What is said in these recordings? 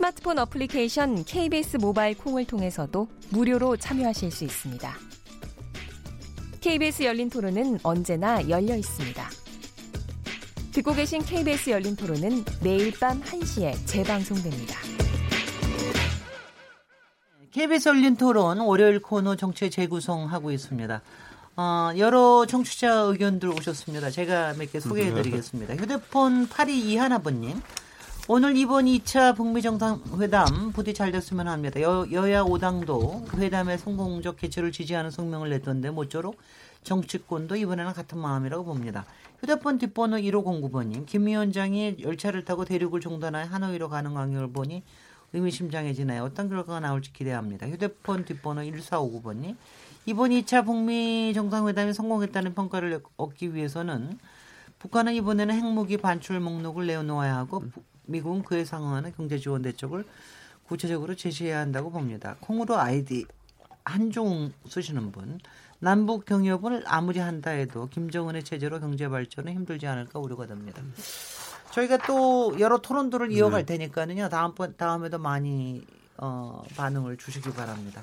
스마트폰 어플리케이션 KBS 모바일 콩을 통해서도 무료로 참여하실 수 있습니다. KBS 열린 토론은 언제나 열려 있습니다. 듣고 계신 KBS 열린 토론은 매일 밤 1시에 재방송됩니다. KBS 열린 토론 월요일 코너 정체 재구성하고 있습니다. 어, 여러 청취자 의견들 오셨습니다. 제가 몇 개 소개해 드리겠습니다. 휴대폰 8221아버님. 오늘 이번 2차 북미 정상회담 부디 잘 됐으면 합니다. 여, 여야 5당도 회담의 성공적 개최를 지지하는 성명을 냈던데 모쪼록 정치권도 이번에는 같은 마음이라고 봅니다. 휴대폰 뒷번호 1509번님, 김 위원장이 열차를 타고 대륙을 종단하여 하노이로 가는 광경을 보니 의미심장해지나요? 어떤 결과가 나올지 기대합니다. 휴대폰 뒷번호 1459번님. 이번 2차 북미 정상회담이 성공했다는 평가를 얻기 위해서는 북한은 이번에는 핵무기 반출 목록을 내어놓아야 하고 미국은 그에 상응하는 경제 지원 대책을 구체적으로 제시해야 한다고 봅니다. 콩으로 아이디 한종 쓰시는 분. 남북 경협을 아무리 한다 해도 김정은의 체제로 경제 발전은 힘들지 않을까 우려가 됩니다. 저희가 또 여러 토론들을 이어갈 네. 테니까는요. 다음번 다음에도 많이 어, 반응을 주시기 바랍니다.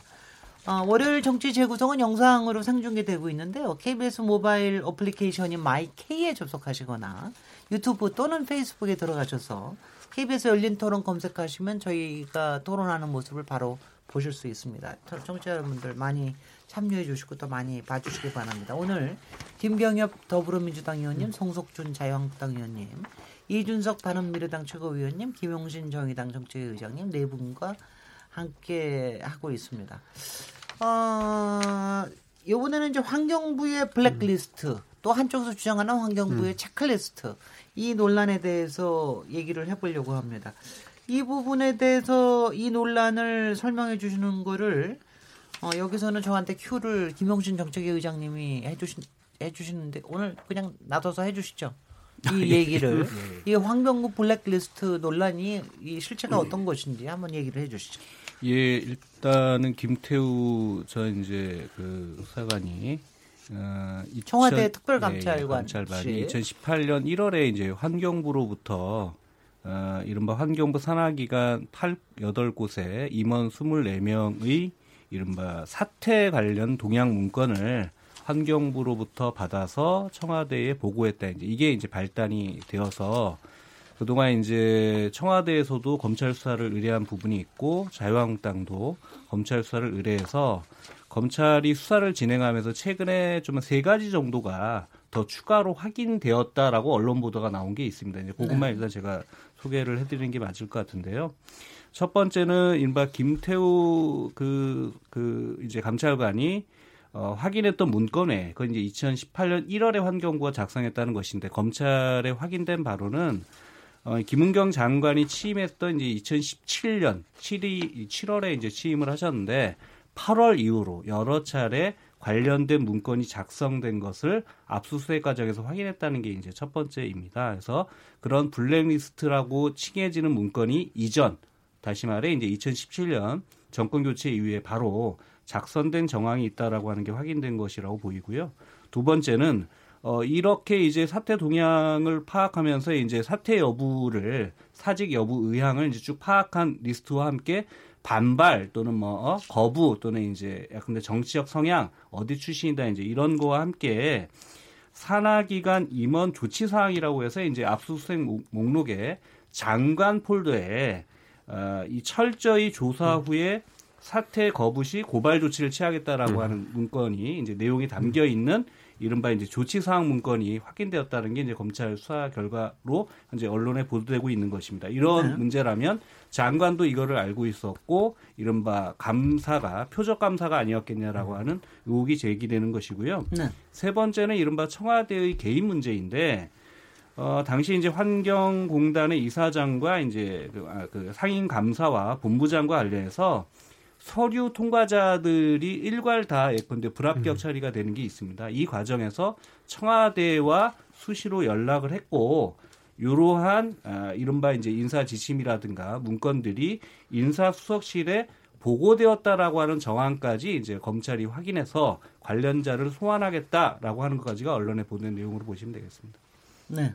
어, 월요일 정치 재구성은 영상으로 생중계되고 있는데요. KBS 모바일 어플리케이션인 마이K에 접속하시거나 유튜브 또는 페이스북에 들어가셔서 KBS 열린 토론 검색하시면 저희가 토론하는 모습을 바로 보실 수 있습니다. 청취자 여러분들 많이 참여해 주시고 또 많이 봐주시기 바랍니다. 오늘 김경엽 더불어민주당 의원님, 송석준 자유한국당 의원님, 이준석 바른미래당 최고위원님, 김용신 정의당 정책의장님 네 분과 함께 하고 있습니다. 어, 이번에는 이제 환경부의 블랙리스트 음. 또 한쪽에서 주장하는 환경부의 음. 체크리스트 이 논란에 대해서 얘기를 해보려고 합니다. 이 부분에 대해서 이 논란을 설명해 주시는 거를 어, 여기서는 저한테 큐를 김용신 정책위 의장님이 해주신 해주시는데 오늘 그냥 놔둬서 해주시죠. 이 아, 예. 얘기를 예. 이 환경부 블랙리스트 논란이 이 실체가 어떤 것인지 한번 얘기를 해주시죠. 예, 일단은 김태우 전 이제 그 수사관이 어, 청와대 특별감찰관 예, 감찰반이 2018년 1월에 이제 환경부로부터 어, 이른바 환경부 산하기관 8, 8곳에 임원 24명의 이른바 사태 관련 동향 문건을 환경부로부터 받아서 청와대에 보고했다. 이제 이게 이제 발단이 되어서 그동안 이제 청와대에서도 검찰 수사를 의뢰한 부분이 있고 자유한국당도 검찰 수사를 의뢰해서 검찰이 수사를 진행하면서 최근에 좀 세 가지 정도가 더 추가로 확인되었다라고 언론 보도가 나온 게 있습니다. 이제 그것만 네. 일단 제가 소개를 해드리는 게 맞을 것 같은데요. 첫 번째는 인바 김태우 그, 그 이제 감찰관이 어, 확인했던 문건에 그건 이제 2018년 1월에 환경부가 작성했다는 것인데 검찰에 확인된 바로는 어, 김은경 장관이 취임했던 이제 2017년 7일 7월에 이제 취임을 하셨는데 8월 이후로 여러 차례 관련된 문건이 작성된 것을 압수수색 과정에서 확인했다는 게 이제 첫 번째입니다. 그래서 그런 블랙리스트라고 칭해지는 문건이 이전 다시 말해 이제 2017년 정권 교체 이후에 바로 작성된 정황이 있다라고 하는 게 확인된 것이라고 보이고요. 두 번째는 어 이렇게 이제 사태 동향을 파악하면서 이제 사태 여부를 사직 여부 의향을 이제 쭉 파악한 리스트와 함께 반발 또는 뭐 어? 거부 또는 이제 근데 정치적 성향 어디 출신이다 이제 이런 거와 함께 산하기관 임원 조치 사항이라고 해서 이제 압수수색 목록에 장관 폴더에 어, 이 철저히 조사 후에 사퇴 거부 시 고발 조치를 취하겠다라고 음. 하는 문건이 이제 내용이 담겨 있는 이른바 이제 조치 사항 문건이 확인되었다는 게 이제 검찰 수사 결과로 현재 언론에 보도되고 있는 것입니다. 이런 네. 문제라면 장관도 이거를 알고 있었고 이른바 감사가 표적 감사가 아니었겠냐라고 음. 하는 의혹이 제기되는 것이고요. 네. 세 번째는 이른바 청와대의 개인 문제인데 어, 당시 이제 환경공단의 이사장과 이제 그, 아, 그 상임 감사와 본부장과 관련해서 서류 통과자들이 일괄 다 예컨대 불합격 처리가 되는 게 있습니다. 이 과정에서 청와대와 수시로 연락을 했고 이러한 아, 이른바 이제 인사 지침이라든가 문건들이 인사 수석실에 보고되었다라고 하는 정황까지 이제 검찰이 확인해서 관련자를 소환하겠다라고 하는 것까지가 언론에 보낸 내용으로 보시면 되겠습니다. 네.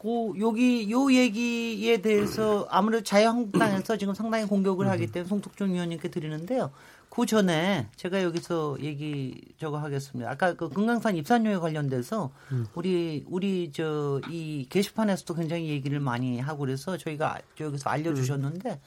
그 여기 요 얘기에 대해서 아무래도 자유한국당에서 지금 상당히 공격을 하기 때문에 송tuk준 의원님께 드리는데요. 그 전에 제가 여기서 얘기 저거 하겠습니다. 아까 그 금강산 입산료에 관련돼서 우리 우리 저 이 게시판에서도 굉장히 얘기를 많이 하고 그래서 저희가 여기서 알려주셨는데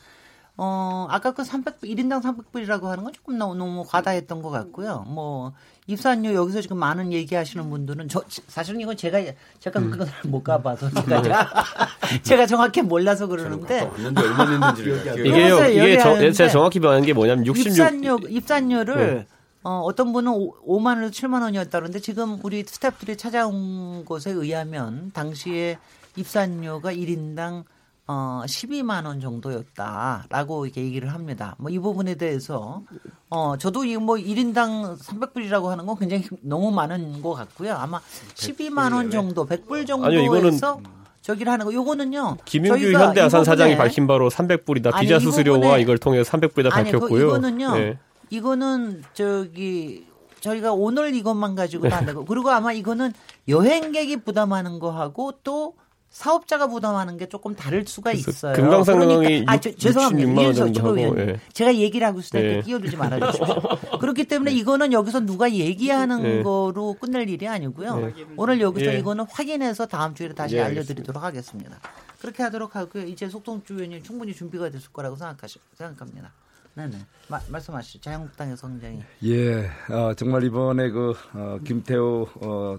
어 아까 그 300, 1인당 300불이라고 하는 건 조금 너무, 너무 과다했던 것 같고요. 뭐 입산료 여기서 지금 많은 얘기하시는 분들은 저 사실은 이건 제가 잠깐 그걸 못 가봐서 제가 제가 정확히 몰라서 그러는데 기억이 이게요, 이게 저, 제가 정확히 말하는 게 뭐냐면 66. 입산료 입산료를 네. 어, 어떤 분은 5, 만 원에서 7만 원이었다는데 지금 우리 스태프들이 찾아온 것에 의하면 당시에 입산료가 1인당 어, 12만 원 정도였다라고 이렇게 얘기를 합니다. 뭐 이 부분에 대해서 어, 저도 이뭐 1인당 300불이라고 하는 건 굉장히 너무 많은 것 같고요. 아마 12만 원 정도, 100불 아니요, 이거는 정도에서 저기를 하는 거. 요거는요. 김윤규 현대아산 이 사장이 밝힌 바로 300불이다. 아니, 비자 이 수수료와 이걸 통해서 300불이다 아니, 그 밝혔고요. 이거는요. 네. 이거는 저기 저희가 오늘 이것만 가지고도 안 되고 그리고 아마 이거는 여행객이 부담하는 거하고 또 사업자가 부담하는 게 조금 다를 수가 있어요. 금강산강이 아, 저, 죄송합니다. 66만 원 이준석 정도 하고, 최고위원님. 예. 제가 얘기를 하고 있을 때 예. 끼어들지 말아주십시오. 그렇기 때문에 이거는 여기서 누가 얘기하는 예. 거로 끝낼 일이 아니고요. 오늘 여기서 예. 이거는 확인해서 다음 주에 다시 예, 알려드리도록 하겠습니다. 그렇게 하도록 하고요. 이제 속동주 의원님 충분히 준비가 됐을 거라고 생각하시, 생각합니다. 네네. 마, 말씀하시죠. 자유한국당에서 굉장히. 예, 어, 정말 이번에 그 어, 김태우 어,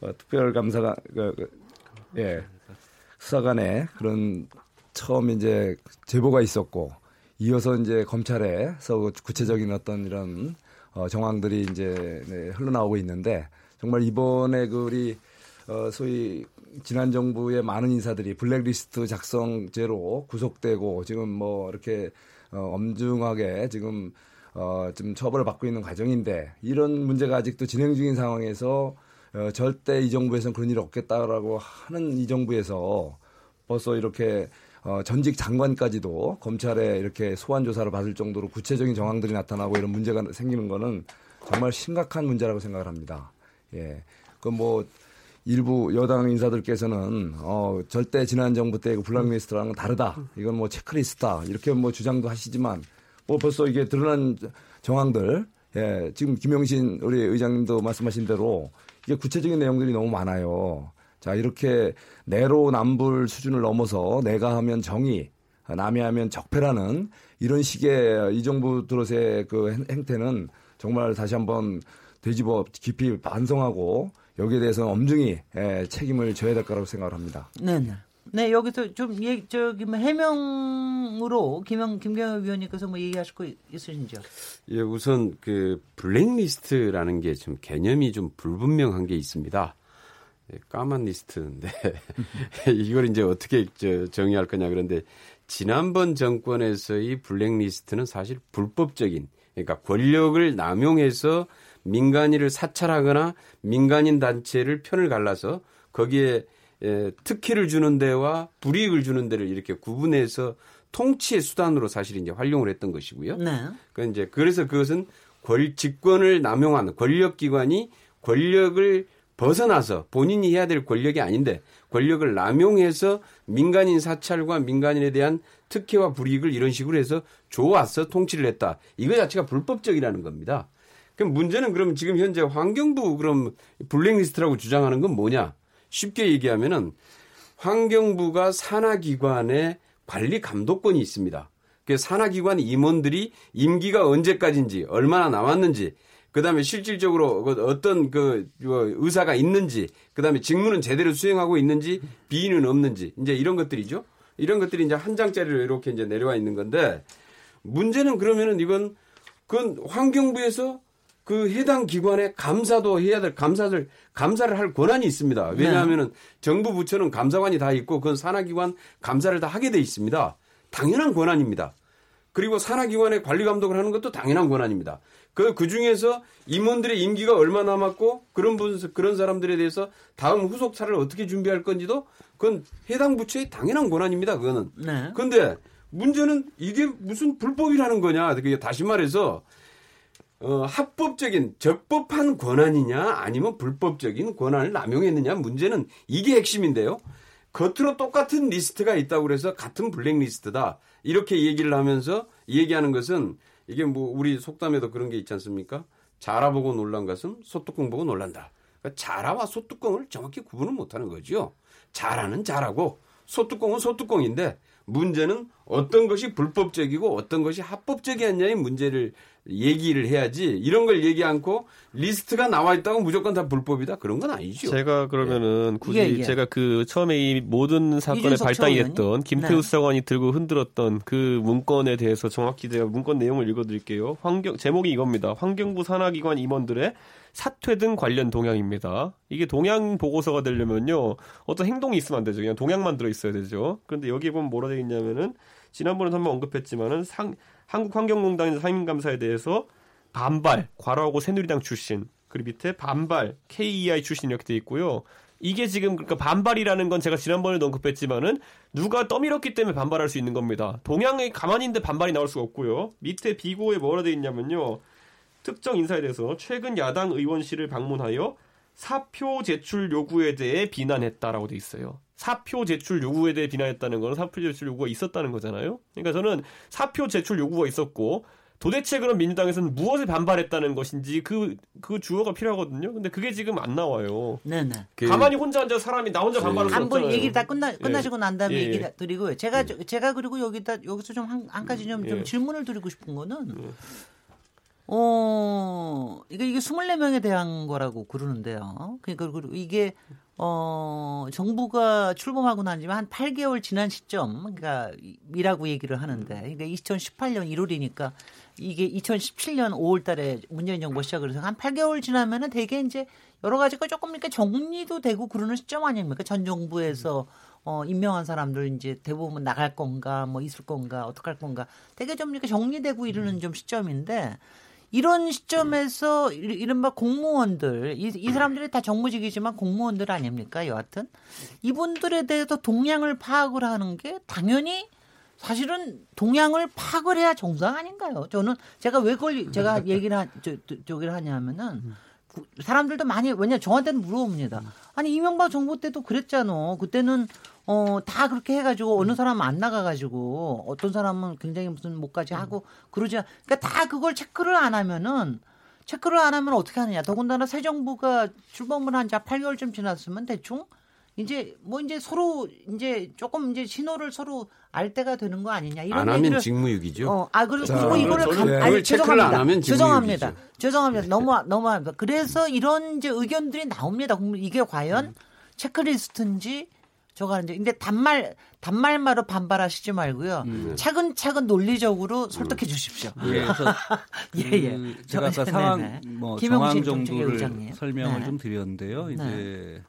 어, 특별감사가 그, 그, 예 수사관의 그런 처음 이제 제보가 있었고 이어서 이제 검찰에서 그 구체적인 어떤 이런 어, 정황들이 이제 네, 흘러나오고 있는데 정말 이번에 그 우리 어, 소위 지난 정부의 많은 인사들이 블랙리스트 작성죄로 구속되고 지금 뭐 이렇게 어, 엄중하게 지금 어, 좀 처벌을 받고 있는 과정인데 이런 문제가 아직도 진행 중인 상황에서 어, 절대 이 정부에서는 그런 일이 없겠다라고 하는 이 정부에서 벌써 이렇게 어, 전직 장관까지도 검찰에 이렇게 소환 조사를 받을 정도로 구체적인 정황들이 나타나고 이런 문제가 생기는 거는 정말 심각한 문제라고 생각을 합니다. 예. 그뭐 일부 여당 인사들께서는 어 절대 지난 정부 때그 블랙리스트랑은 다르다. 이건 뭐 체크리스트다. 이렇게 뭐 주장도 하시지만 뭐 벌써 이게 드러난 정황들 예, 지금 김영신 우리 의장님도 말씀하신 대로 이게 구체적인 내용들이 너무 많아요. 자, 이렇게 내로남불 수준을 넘어서 내가 하면 정의, 남이 하면 적폐라는 이런 식의 이 정부 들어서의 그 행- 행태는 정말 다시 한번 되짚어 깊이 반성하고 여기에 대해서는 엄중히 예, 책임을 져야 될 거라고 생각을 합니다. 네 네. 네, 여기서 좀, 얘기, 저기, 뭐, 해명으로 김영, 김경호 위원님께서 뭐 얘기하실 거 있으신지요? 예, 우선 그 블랙리스트라는 게 좀 개념이 좀 불분명한 게 있습니다. 예, 까만 리스트인데 이걸 이제 어떻게 저 정의할 거냐 그런데 지난번 정권에서의 블랙리스트는 사실 불법적인 그러니까 권력을 남용해서 민간인을 사찰하거나 민간인 단체를 편을 갈라서 거기에 에, 특혜를 주는 데와 불이익을 주는 데를 이렇게 구분해서 통치의 수단으로 사실 이제 활용을 했던 것이고요. 네. 그 이제 그래서 그것은 권 직권을 남용하는 권력기관이 권력을 벗어나서 본인이 해야 될 권력이 아닌데 권력을 남용해서 민간인 사찰과 민간인에 대한 특혜와 불이익을 이런 식으로 해서 좋아서 통치를 했다. 이거 자체가 불법적이라는 겁니다. 그럼 문제는 그럼 지금 현재 환경부 그럼 블랙리스트라고 주장하는 건 뭐냐? 쉽게 얘기하면은 환경부가 산하기관의 관리 감독권이 있습니다. 그 산하기관 임원들이 임기가 언제까지인지 얼마나 남았는지 그다음에 실질적으로 그 어떤 그 의사가 있는지 그다음에 직무는 제대로 수행하고 있는지 비위는 없는지 이제 이런 것들이죠. 이런 것들이 이제 한 장짜리로 이렇게 이제 내려와 있는 건데 문제는 그러면은 이건 그건 환경부에서 그 해당 기관에 감사도 해야 될 감사를 감사를 할 권한이 있습니다. 왜냐하면은 정부 부처는 감사관이 다 있고 그건 산하기관 감사를 다 하게 돼 있습니다. 당연한 권한입니다. 그리고 산하기관의 관리 감독을 하는 것도 당연한 권한입니다. 그, 그 중에서 임원들의 임기가 얼마 남았고 그런 분, 그런 사람들에 대해서 다음 후속 차를 어떻게 준비할 건지도 그건 해당 부처의 당연한 권한입니다. 그거는. 네. 근데 문제는 이게 무슨 불법이라는 거냐. 그게 다시 말해서 어, 합법적인 적법한 권한이냐 아니면 불법적인 권한을 남용했느냐 문제는 이게 핵심인데요. 겉으로 똑같은 리스트가 있다고 그래서 같은 블랙리스트다. 이렇게 얘기를 하면서 얘기하는 것은 이게 뭐 우리 속담에도 그런 게 있지 않습니까? 자라 보고 놀란 것은 소뚜껑 보고 놀란다. 그러니까 자라와 소뚜껑을 정확히 구분을 못하는 거죠. 자라는 자라고 소뚜껑은 소뚜껑인데 문제는 어떤 것이 불법적이고 어떤 것이 합법적이었냐의 문제를 얘기를 해야지 이런 걸 얘기 않고 리스트가 나와 있다고 무조건 다 불법이다 그런 건 아니죠. 제가 그러면은 굳이 예, 예. 제가 그 처음에 이 모든 사건에? 됐던 김태우 네. 수사관이 들고 흔들었던 그 문건에 대해서 정확히 제가 문건 내용을 읽어드릴게요. 환경 제목이 이겁니다. 환경부 산하기관 임원들의 사퇴 등 관련 동향입니다. 이게 동향 보고서가 되려면요 어떤 행동이 있으면 안 되죠. 그냥 동향만 들어 있어야 되죠. 그런데 여기 보면 뭐라 되어 있냐면은 지난번에 한번 언급했지만은 상, 한국환경농단 상임감사에 대해서 반발, 과로하고 새누리당 출신, 그리고 밑에 반발, KEI 출신 이렇게 돼 있고요. 이게 지금 그러니까 반발이라는 건 제가 지난번에도 언급했지만은 누가 떠밀었기 때문에 반발할 수 있는 겁니다. 동양에 가만히 있는데 반발이 나올 수가 없고요. 밑에 비고에 뭐라 돼 있냐면요. 특정 인사에 대해서 최근 야당 의원실을 방문하여 사표 제출 요구에 대해 비난했다라고 돼 있어요. 사표 제출 요구에 대해 비난했다는 건 사표 제출 요구가 있었다는 거잖아요. 그러니까 저는 사표 제출 요구가 있었고 도대체 그럼 민주당에서는 무엇을 반발했다는 것인지 그, 그 주어가 필요하거든요. 근데 그게 지금 안 나와요. 네네. 그 가만히 혼자 앉아 사람이 나 혼자 반발할 수 한번. 얘기를 다 끝나 끝나시고 난 다음에 예, 예. 얘기 드리고요. 제가 저- 제가 그리고 여기다 여기서 좀 한 한 가지 좀, 좀 예. 질문을 드리고 싶은 거는 어 이게 이게 24명에 대한 거라고 그러는데요. 그러니까 그리고 이게 어 정부가 출범하고 난 지만 한 8개월 지난 시점 그러니까 이라고 얘기를 하는데 그러니까 2018년 1월이니까 이게 2017년 5월 달에 문재인 정부 시작을 해서 한 8개월 지나면은 되게 이제 여러 가지가 조금 이렇게 정리도 되고 그러는 시점 아닙니까? 전 정부에서 어 임명한 사람들 이제 대부분 나갈 건가 뭐 있을 건가 어떡할 건가 되게 좀 이렇게 정리되고 이러는 좀 시점인데 이런 시점에서 이- 이른바 공무원들 이, 이 사람들이 다 정무직이지만 공무원들 아닙니까? 여하튼. 이분들에 대해서 동향을 파악을 하는 게 당연히 사실은 동향을 파악을 해야 정상 아닌가요? 저는 제가 왜 그걸 제가 얘기를 하, 저, 저, 저기를 하냐면은 구- 사람들도 많이 왜냐 저한테는 물어봅니다. 아니 이명박 정부 때도 그랬잖아. 그때는 어 다 그렇게 해가지고 어느 사람은 안 나가가지고 어떤 사람은 굉장히 무슨 뭐까지 하고 그러지. 않- 그러니까 다 그걸 체크를 안 하면은 체크를 안 하면 어떻게 하느냐. 더군다나 새 정부가 출범을 한 지 8개월쯤 지났으면 대충 이제 뭐 이제 서로 이제 조금 이제 신호를 서로 알 때가 되는 거 아니냐 이런 안 하면 얘기를 직무유기죠. 어, 아, 그리고 자, 그리고 이거를 감, 그걸 아니, 죄송합니다. 죄송합니다. 죄송합니다. 너무 너무합니다. 그래서 이런 이제 의견들이 나옵니다. 이게 과연 체크리스트인지 저가 이제 근데 단말 단말마로 반발하시지 말고요. 차근차근 논리적으로 설득해 주십시오. 예, 그래서 예, 예. 그 저- 제가 아까 네네. 상황 뭐 김용신 정황 정도를 의장님. 설명을 네. 좀 드렸는데요. 이제 네.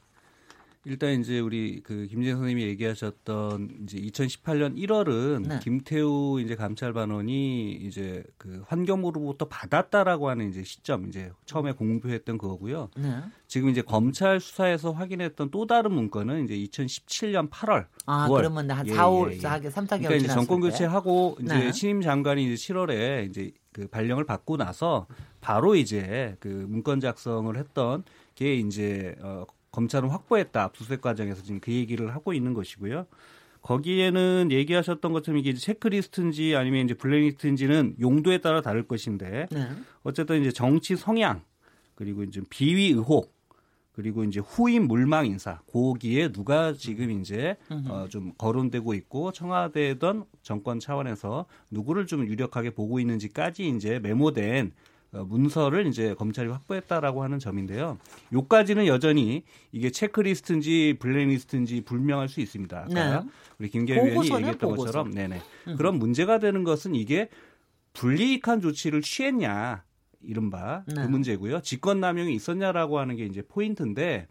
일단 이제 우리 그 김재 선생님이 얘기하셨던 이제 2018년 1월은 네. 김태우 이제 감찰반원이 이제 그 환경부로부터 받았다라고 하는 이제 시점 이제 처음에 공표했던 그거고요. 네. 지금 이제 검찰 수사에서 확인했던 또 다른 문건은 이제 2017년 8월, 아, 9월. 그러면 한 예, 4, 5, 예, 예. 4, 3, 4개월 그러니까 이제 정권 교체하고 이제 네. 신임 장관이 이제 7월에 이제 그 발령을 받고 나서 바로 이제 그 문건 작성을 했던 게 이제 어 검찰은 확보했다 압수수색 과정에서 지금 그 얘기를 하고 있는 것이고요. 거기에는 얘기하셨던 것처럼 이게 체크리스트인지 아니면 이제 블랙리스트인지는 용도에 따라 다를 것인데 네. 어쨌든 이제 정치 성향 그리고 이제 비위 의혹 그리고 이제 후임 물망 인사 고기에 누가 지금 이제 어, 좀 거론되고 있고 청와대던 정권 차원에서 누구를 좀 유력하게 보고 있는지까지 이제 메모된 어, 문서를 이제 검찰이 확보했다라고 하는 점인데요. 요까지는 여전히 이게 체크리스트인지 블랙리스트인지 불명할 수 있습니다. 아까 네. 우리 김계위 의원이 얘기했던 보고서. 것처럼 네네. 그런 문제가 되는 것은 이게 불리익한 조치를 취했냐 이른바 네. 그 문제고요. 직권 남용이 있었냐라고 하는 게 이제 포인트인데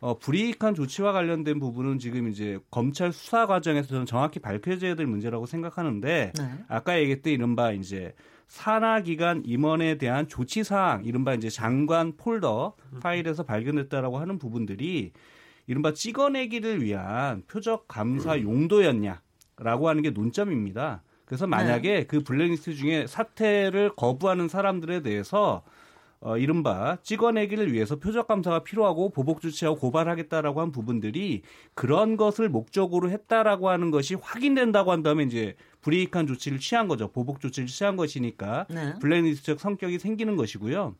어, 불이익한 조치와 관련된 부분은 지금 이제 검찰 수사 과정에서 저는 정확히 밝혀져야 될 문제라고 생각하는데 네. 아까 얘기했던 이른바 이제 산하기관 임원에 대한 조치 사항, 이른바 이제 장관 폴더 파일에서 발견됐다라고 하는 부분들이 이른바 찍어내기를 위한 표적 감사 용도였냐라고 하는 게 논점입니다. 그래서 만약에 그 블랙리스트 중에 사퇴를 거부하는 사람들에 대해서 어, 이른바 찍어내기를 위해서 표적 감사가 필요하고 보복 조치하고 고발하겠다라고 한 부분들이 그런 것을 목적으로 했다라고 하는 것이 확인된다고 한다면 이제 불이익한 조치를 취한 거죠. 보복 조치를 취한 것이니까 네. 블랙리스트적 성격이 생기는 것이고요.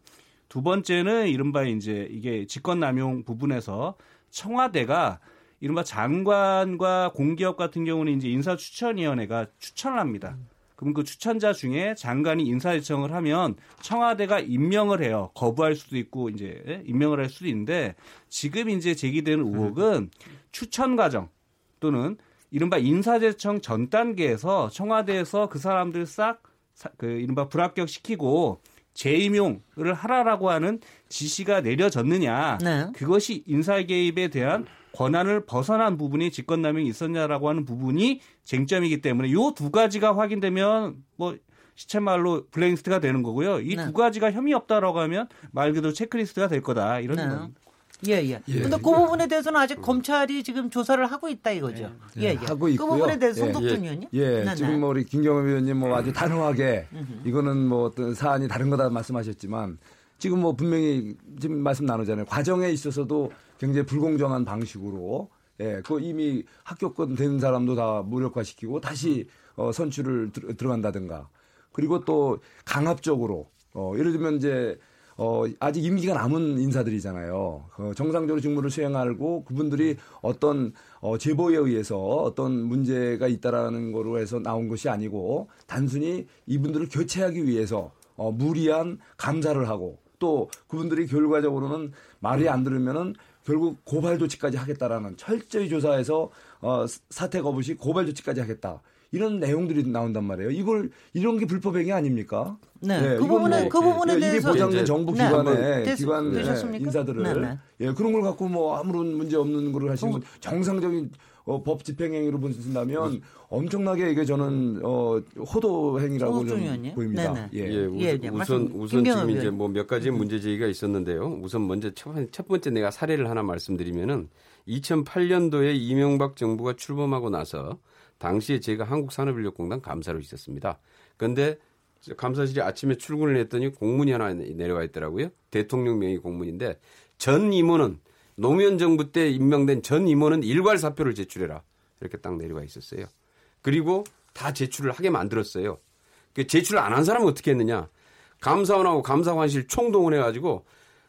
두 번째는 이른바 이제 이게 직권남용 부분에서 청와대가 이른바 장관과 공기업 같은 경우는 이제 인사추천위원회가 추천을 합니다. 그럼 그 추천자 중에 장관이 인사 요청을 하면 청와대가 임명을 해요. 거부할 수도 있고 이제 예? 임명을 할 수도 있는데 지금 이제 제기되는 의혹은 추천 과정 또는 이른바 인사제청 전 단계에서 청와대에서 그 사람들 싹 그 이른바 불합격시키고 재임용을 하라라고 하는 지시가 내려졌느냐 네. 그것이 인사 개입에 대한 권한을 벗어난 부분이 직권남용이 있었냐라고 하는 부분이 쟁점이기 때문에 요 두 가지가 확인되면 뭐 시체 말로 블랙리스트가 되는 거고요. 이두 네. 가지가 혐의 없다라고 하면 말 그대로 체크리스트가 될 거다 이런 네. 겁니다. 예, 예. 근데 그 부분에 대해서는 아직 검찰이 지금 조사를 하고 있다 이거죠. 예, 예. 하고 그 있고요. 부분에 대해서 예. 손덕준 의원님. 예, 네, 지금 네. 뭐 우리 김경호 의원님 뭐 아주 단호하게 이거는 뭐 어떤 사안이 다른 거다 말씀하셨지만 지금 뭐 분명히 지금 말씀 나누잖아요. 과정에 있어서도 굉장히 불공정한 방식으로 예, 그 이미 합격권 된 사람도 다 무력화시키고 다시 어, 선출을 들, 들어간다든가 그리고 또 강압적으로 어, 예를 들면 이제 어, 아직 임기가 남은 인사들이잖아요. 그 정상적으로 직무를 수행하고 그분들이 어떤 어, 제보에 의해서 어떤 문제가 있다라는 거로 해서 나온 것이 아니고 단순히 이분들을 교체하기 위해서 어, 무리한 감사를 하고 또 그분들이 결과적으로는 말이 안 들으면은 결국 고발 조치까지 하겠다라는 철저히 조사해서 어, 사퇴 거부 시 고발 조치까지 하겠다. 이런 내용들이 나온단 말이에요. 이걸 이런 게 불법행위 아닙니까? 네. 그 이건 부분에 뭐그 부분에 대해서 보장된 이제 정부 네. 기관의 됐- 기관 네, 되셨습니까? 인사들을 네, 네. 예 그런 걸 갖고 뭐 아무런 문제 없는 거를 하시는 건 정상적인 어, 법 집행행위로 본다면 엄청나게 이게 저는 어, 호도 행위라고 손덕준 좀 의원님. 보입니다. 네네. 예. 예, 우선, 예, 예, 우선, 말씀 우선 지금 이제. 뭐 몇 가지 문제 제기가 있었는데요. 우선 먼저 첫, 번- 첫 번째 내가 사례를 하나 말씀드리면은 2008년도에 이명박 정부가 출범하고 나서 당시에 제가 한국산업인력공단 감사로 있었습니다. 그런데 감사실이 아침에 출근을 했더니 공문이 하나 내려와 있더라고요. 대통령 명의 공문인데 전 임원은 노무현 정부 때 임명된 전 임원은 일괄 사표를 제출해라. 이렇게 딱 내려와 있었어요. 그리고 다 제출을 하게 만들었어요. 그 제출 안한 사람은 어떻게 했느냐? 감사원하고 감사관실 총동원해 가지고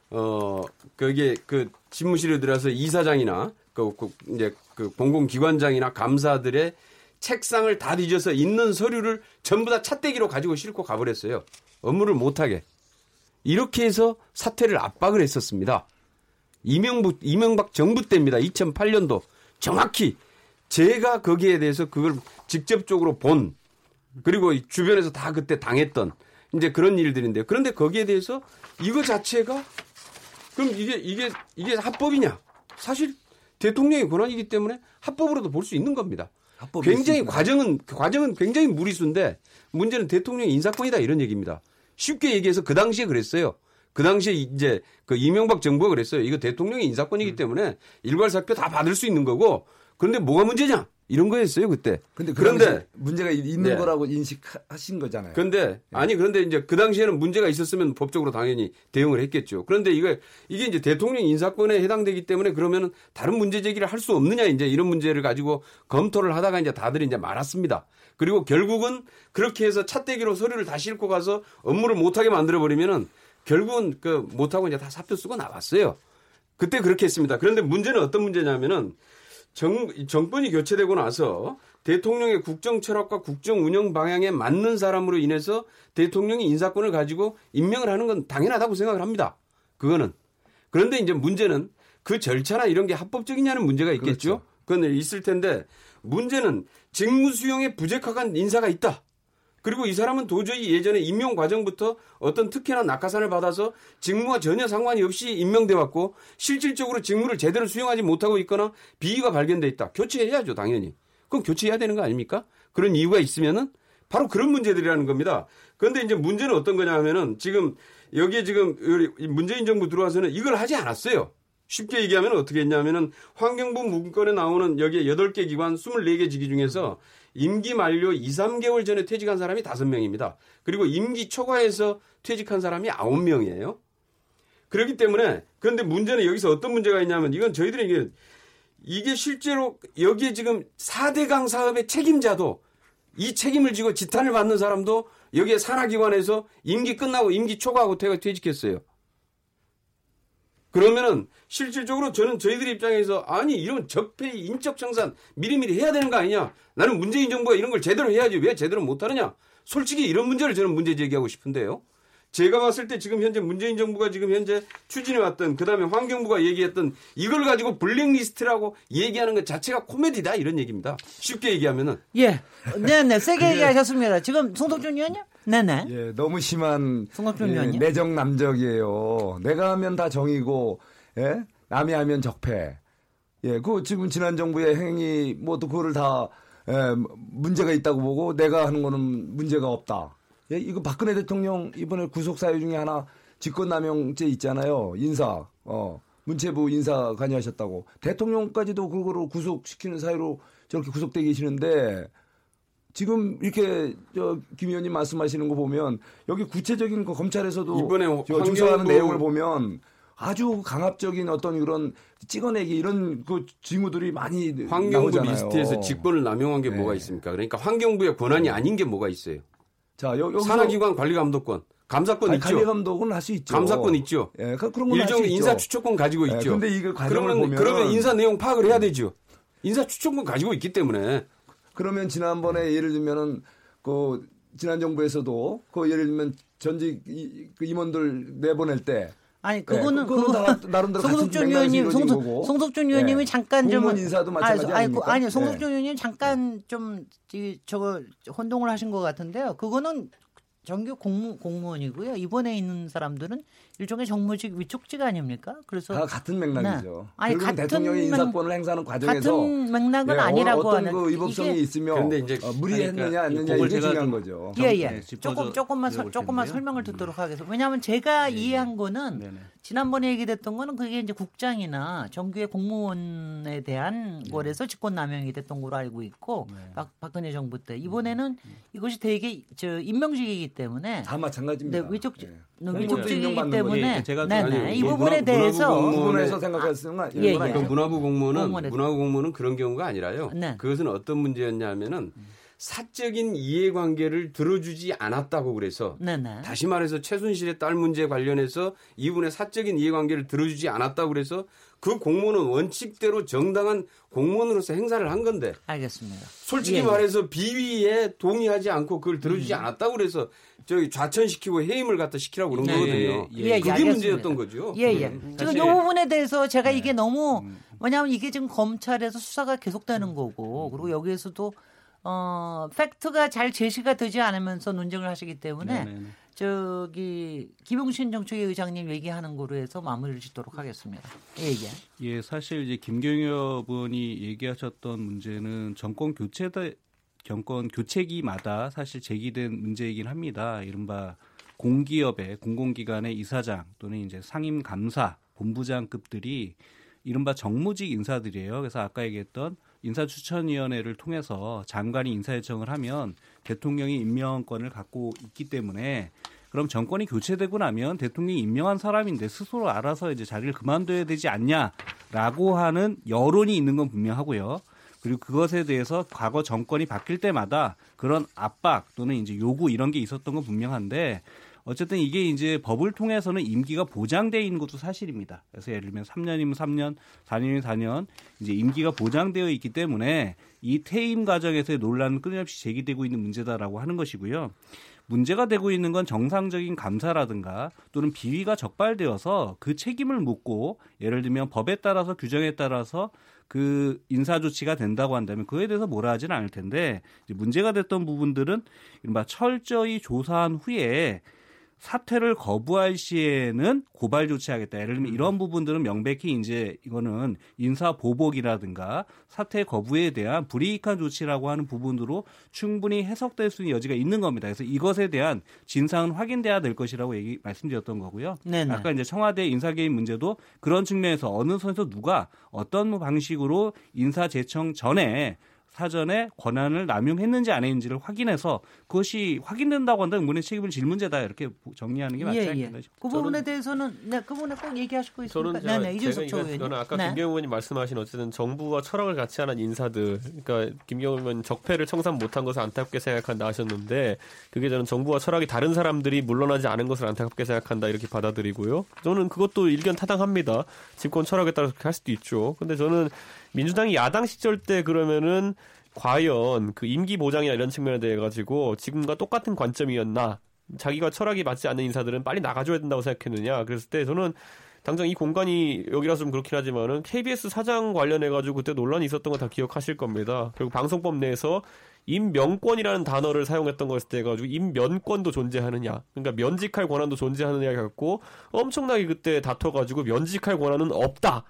어 그게 그 집무실에 들어서 이사장이나 그, 그 이제 그 공공기관장이나 감사들의 책상을 다 뒤져서 있는 서류를 전부 다 찻대기로 가지고 싣고 가버렸어요. 업무를 못하게. 이렇게 해서 사퇴를 압박을 했었습니다. 이명부, 이명박 정부 때입니다. 2008년도. 정확히 제가 거기에 대해서 그걸 직접적으로 본 그리고 이 주변에서 다 그때 당했던 이제 그런 일들인데요. 그런데 거기에 대해서 이거 자체가 그럼 이게 이게 이게 합법이냐? 사실 대통령의 권한이기 때문에 합법으로도 볼 수 있는 겁니다. 굉장히 있습니다. 과정은 그 과정은 굉장히 무리수인데 문제는 대통령의 인사권이다 이런 얘기입니다. 쉽게 얘기해서 그 당시에 그랬어요. 그 당시에 이제 그 이명박 정부가 그랬어요. 이거 대통령의 음. 인사권이기 때문에 일괄 사표 다 받을 수 있는 거고 그런데 뭐가 문제냐? 이런 거였어요 그때. 근데 그 그런데 문제가 있는 네. 거라고 인식하신 거잖아요. 그런데 아니 그런데 이제 그 당시에는 문제가 있었으면 법적으로 당연히 대응을 했겠죠. 그런데 이거 이게 이제 대통령 인사권에 해당되기 때문에 그러면은 다른 문제 제기를 할 수 없느냐 이제 이런 문제를 가지고 검토를 하다가 이제 다들 이제 말았습니다. 그리고 결국은 그렇게 해서 찻대기로 서류를 다 싣고 가서 업무를 못하게 만들어 버리면은 결국은 그 못하고 이제 다 사표 쓰고 나왔어요. 그때 그렇게 했습니다. 그런데 문제는 어떤 문제냐면은 정, 정권이 교체되고 나서 대통령의 국정 철학과 국정 운영 방향에 맞는 사람으로 인해서 대통령이 인사권을 가지고 임명을 하는 건 당연하다고 생각을 합니다. 그거는. 그런데 이제 문제는 그 절차나 이런 게 합법적이냐는 문제가 있겠죠. 그렇죠. 그건 있을 텐데 문제는 직무 수용에 부적합한 인사가 있다. 그리고 이 사람은 도저히 예전에 임용 과정부터 어떤 특혜나 낙하산을 받아서 직무와 전혀 상관이 없이 임명돼 왔고 실질적으로 직무를 제대로 수행하지 못하고 있거나 비위가 발견돼 있다. 교체해야죠, 당연히. 그럼 교체해야 되는 거 아닙니까? 그런 이유가 있으면은 바로 그런 문제들이라는 겁니다. 그런데 이제 문제는 어떤 거냐 하면은 지금 여기에 지금 문재인 정부 들어와서는 이걸 하지 않았어요. 쉽게 얘기하면 어떻게 했냐면은 환경부 문건에 나오는 여기에 8개 기관 24개 직위 중에서 임기 만료 2, 3개월 전에 퇴직한 사람이 5명입니다. 그리고 임기 초과해서 퇴직한 사람이 9명이에요. 그렇기 때문에 그런데 문제는 여기서 어떤 문제가 있냐면 이건 저희들이 이게 이게 실제로 여기에 지금 4대강 사업의 책임자도 이 책임을 지고 지탄을 받는 사람도 여기에 산하기관에서 임기 끝나고 임기 초과하고 퇴직했어요. 그러면은 실질적으로 저는 저희들 입장에서 아니 이런 적폐 인적 청산 미리미리 해야 되는 거 아니냐? 나는 문재인 정부가 이런 걸 제대로 해야지 왜 제대로 못 하느냐? 솔직히 이런 문제를 저는 문제 제기하고 싶은데요. 제가 봤을 때 지금 현재 문재인 정부가 지금 현재 추진해 왔던 그다음에 환경부가 얘기했던 이걸 가지고 블랙리스트라고 얘기하는 것 자체가 코미디다 이런 얘기입니다. 쉽게 얘기하면은 예. 네, 네. 세게 얘기하셨습니다. 지금 송덕준 의원님? 네네. 예, 너무 심한 예. 내정 남적이에요. 내가 하면 다 정이고, 예, 남이 하면 적폐. 예, 그 지금 지난 정부의 행위 뭐 또 그거를 다 예, 문제가 있다고 보고 내가 하는 거는 문제가 없다. 예, 이거 박근혜 대통령 이번에 구속 사유 중에 하나 직권남용죄 있잖아요. 인사, 어, 문체부 인사 관여하셨다고. 대통령까지도 그거로 구속시키는 사유로 저렇게 구속돼 계시는데 지금 이렇게 저김 의원님 말씀하시는 거 보면 여기 구체적인 거 검찰에서도 이번에 저 조사하는 내용을 보면 아주 강압적인 어떤 그런 찍어내기 이런 그 징후들이 많이 환경부 나오잖아요. 리스트에서 직권을 남용한 게 네. 뭐가 있습니까? 그러니까 환경부의 권한이 아닌 게 뭐가 있어요? 자, 여, 여기서 산하기관 관리감독권, 감사권 아니, 있죠. 관리 감독은 할 수 있죠. 감사권 있죠. 예, 그- 그런 건 있죠. 인사 추천권 가지고 예, 있죠. 근데 이거 과정을 그러면 보면 그러면 인사 내용 파악을 해야 되죠. 인사 추천권 가지고 있기 때문에 그러면 지난번에 예를 들면은 그 지난 정부에서도 그 예를 들면 전직 이, 그 임원들 내보낼 때 아니 그거는 네, 그거 다 나름대로 송석준 의원님 송석. 송석준 의원님이 네. 잠깐 좀 인사도 마찬가지 아니, 아닙니까? 아니 네. 송석준 의원님 잠깐 좀 이, 저거 혼동을 하신 것 같은데요. 그거는 정규 공무, 공무원이고요. 이번에 있는 사람들은 일종의 정무직 위촉직 아닙니까? 그래서 다 같은 맥락이죠. 네. 아니, 같은 대통령이 맥- 인사권을 행사하는 과정에서 같은 맥락은 예, 아니라고 어떤 하는 그 위법성이 이게- 있으면 근데 이제 어, 무리했느냐 그러니까 안 했느냐 그걸 이게 중요한 좀- 거죠. 예, 예. 네, 짚어줘 조금 조금만 설- 드려볼 조금만. 설명을 음. 듣도록 하겠습니다. 왜냐하면 제가 이해한 거는 네네. 지난번에 얘기됐던 거는 그게 이제 국장이나 정규의 공무원에 대한 네. 거래서 직권남용이 됐던 걸로 알고 있고 박, 박근혜 정부 때 이번에는 음. 이것이 되게 저 임명직이기 때문에 다 마찬가지입니다. 네, 위촉 예. 위촉직이기 임명받는 때문에 거죠. 제가 네네 이뭐 부분에 문화- 대해서 공무원의- 부분에서 생각하시는 건 예, 예. 그. 문화부 공무원은 공무원에 문화부 공무원은 그런 경우가 아니라요. 네. 그것은 어떤 문제였냐면은 사적인 이해관계를 들어주지 않았다고 그래서 네네 다시 말해서 최순실의 딸 문제 관련해서 이분의 사적인 이해관계를 들어주지 않았다고 그래서 그 공무원은 원칙대로 정당한 공무원으로서 행사를 한 건데 알겠습니다. 솔직히 예, 예. 말해서 비위에 동의하지 않고 그걸 들어주지 않았다고 그래서 저기 좌천시키고 해임을 갖다 시키라고 그런 네, 거거든요. 예, 예, 예, 그게 알겠습니다. 문제였던 거죠. 예, 예. 음, 지금 이 부분에 대해서 제가 네. 이게 너무 음. 뭐냐면 이게 지금 검찰에서 수사가 계속되는 거고 그리고 여기에서도 어 팩트가 잘 제시가 되지 않으면서 논쟁을 하시기 때문에 네네네. 저기 김용신 정책위 의장님 얘기하는 거로 해서 마무리를 짓도록 하겠습니다. 예, 예. 예, 사실 이제 김경엽 의원이 얘기하셨던 문제는 정권 교체다 정권 교체기마다 사실 제기된 문제이긴 합니다. 이른바 공기업의 공공기관의 이사장 또는 이제 상임 감사, 본부장급들이 이른바 정무직 인사들이에요. 그래서 아까 얘기했던 인사추천위원회를 통해서 장관이 인사요청을 하면 대통령이 임명권을 갖고 있기 때문에 그럼 정권이 교체되고 나면 대통령이 임명한 사람인데 스스로 알아서 이제 자리를 그만둬야 되지 않냐라고 하는 여론이 있는 건 분명하고요. 그리고 그것에 대해서 과거 정권이 바뀔 때마다 그런 압박 또는 이제 요구 이런 게 있었던 건 분명한데 어쨌든 이게 이제 법을 통해서는 임기가 보장되어 있는 것도 사실입니다. 그래서 예를 들면 3년이면 3년, 4년이면 4년 이제 임기가 보장되어 있기 때문에 이 퇴임 과정에서의 논란은 끊임없이 제기되고 있는 문제다라고 하는 것이고요. 문제가 되고 있는 건 정상적인 감사라든가 또는 비위가 적발되어서 그 책임을 묻고 예를 들면 법에 따라서 규정에 따라서 그 인사 조치가 된다고 한다면 그에 대해서 뭐라 하지는 않을 텐데 문제가 됐던 부분들은 이른바 철저히 조사한 후에 사퇴를 거부할 시에는 고발 조치하겠다. 예를 들면 이런 부분들은 명백히 이제 이거는 인사 보복이라든가 사퇴 거부에 대한 불이익한 조치라고 하는 부분으로 충분히 해석될 수 있는 여지가 있는 겁니다. 그래서 이것에 대한 진상은 확인돼야 될 것이라고 얘기 말씀드렸던 거고요. 네네. 아까 이제 청와대 인사 개입 문제도 그런 측면에서 어느 선에서 누가 어떤 방식으로 인사 제청 전에 사전에 권한을 남용했는지 안 했는지를 확인해서 그것이 확인된다고 한다면 문의 책임을 질 문제다 이렇게 정리하는 게 맞지 예, 예. 않겠나 싶습니다. 그 부분에 대해서는 네, 그 부분에 꼭 얘기하시고 있습니까? 저는 제가, 네네, 이준석 그러니까 의원님. 저는 아까 네. 김경호 의원님 말씀하신 어쨌든 정부와 철학을 같이 하는 인사들, 그러니까 김경호 의원 적폐를 청산 못한 것을 안타깝게 생각한다 하셨는데 그게 저는 정부와 철학이 다른 사람들이 물러나지 않은 것을 안타깝게 생각한다 이렇게 받아들이고요. 저는 그것도 일견 타당합니다. 집권 철학에 따라서 그렇게 할 수도 있죠. 근데 저는 민주당이 야당 시절 때 그러면은 과연 그 임기 보장이나 이런 측면에 대해 가지고 지금과 똑같은 관점이었나? 자기가 철학이 맞지 않는 인사들은 빨리 나가줘야 된다고 생각했느냐? 그랬을 때 저는 당장 이 공간이 여기라서 좀 그렇긴 하지만은 KBS 사장 관련해 가지고 그때 논란이 있었던 거 다 기억하실 겁니다. 그리고 방송법 내에서 임명권이라는 단어를 사용했던 것에 대해 가지고 임면권도 존재하느냐, 그러니까 면직할 권한도 존재하느냐 갖고 엄청나게 그때 다퉈 가지고 면직할 권한은 없다.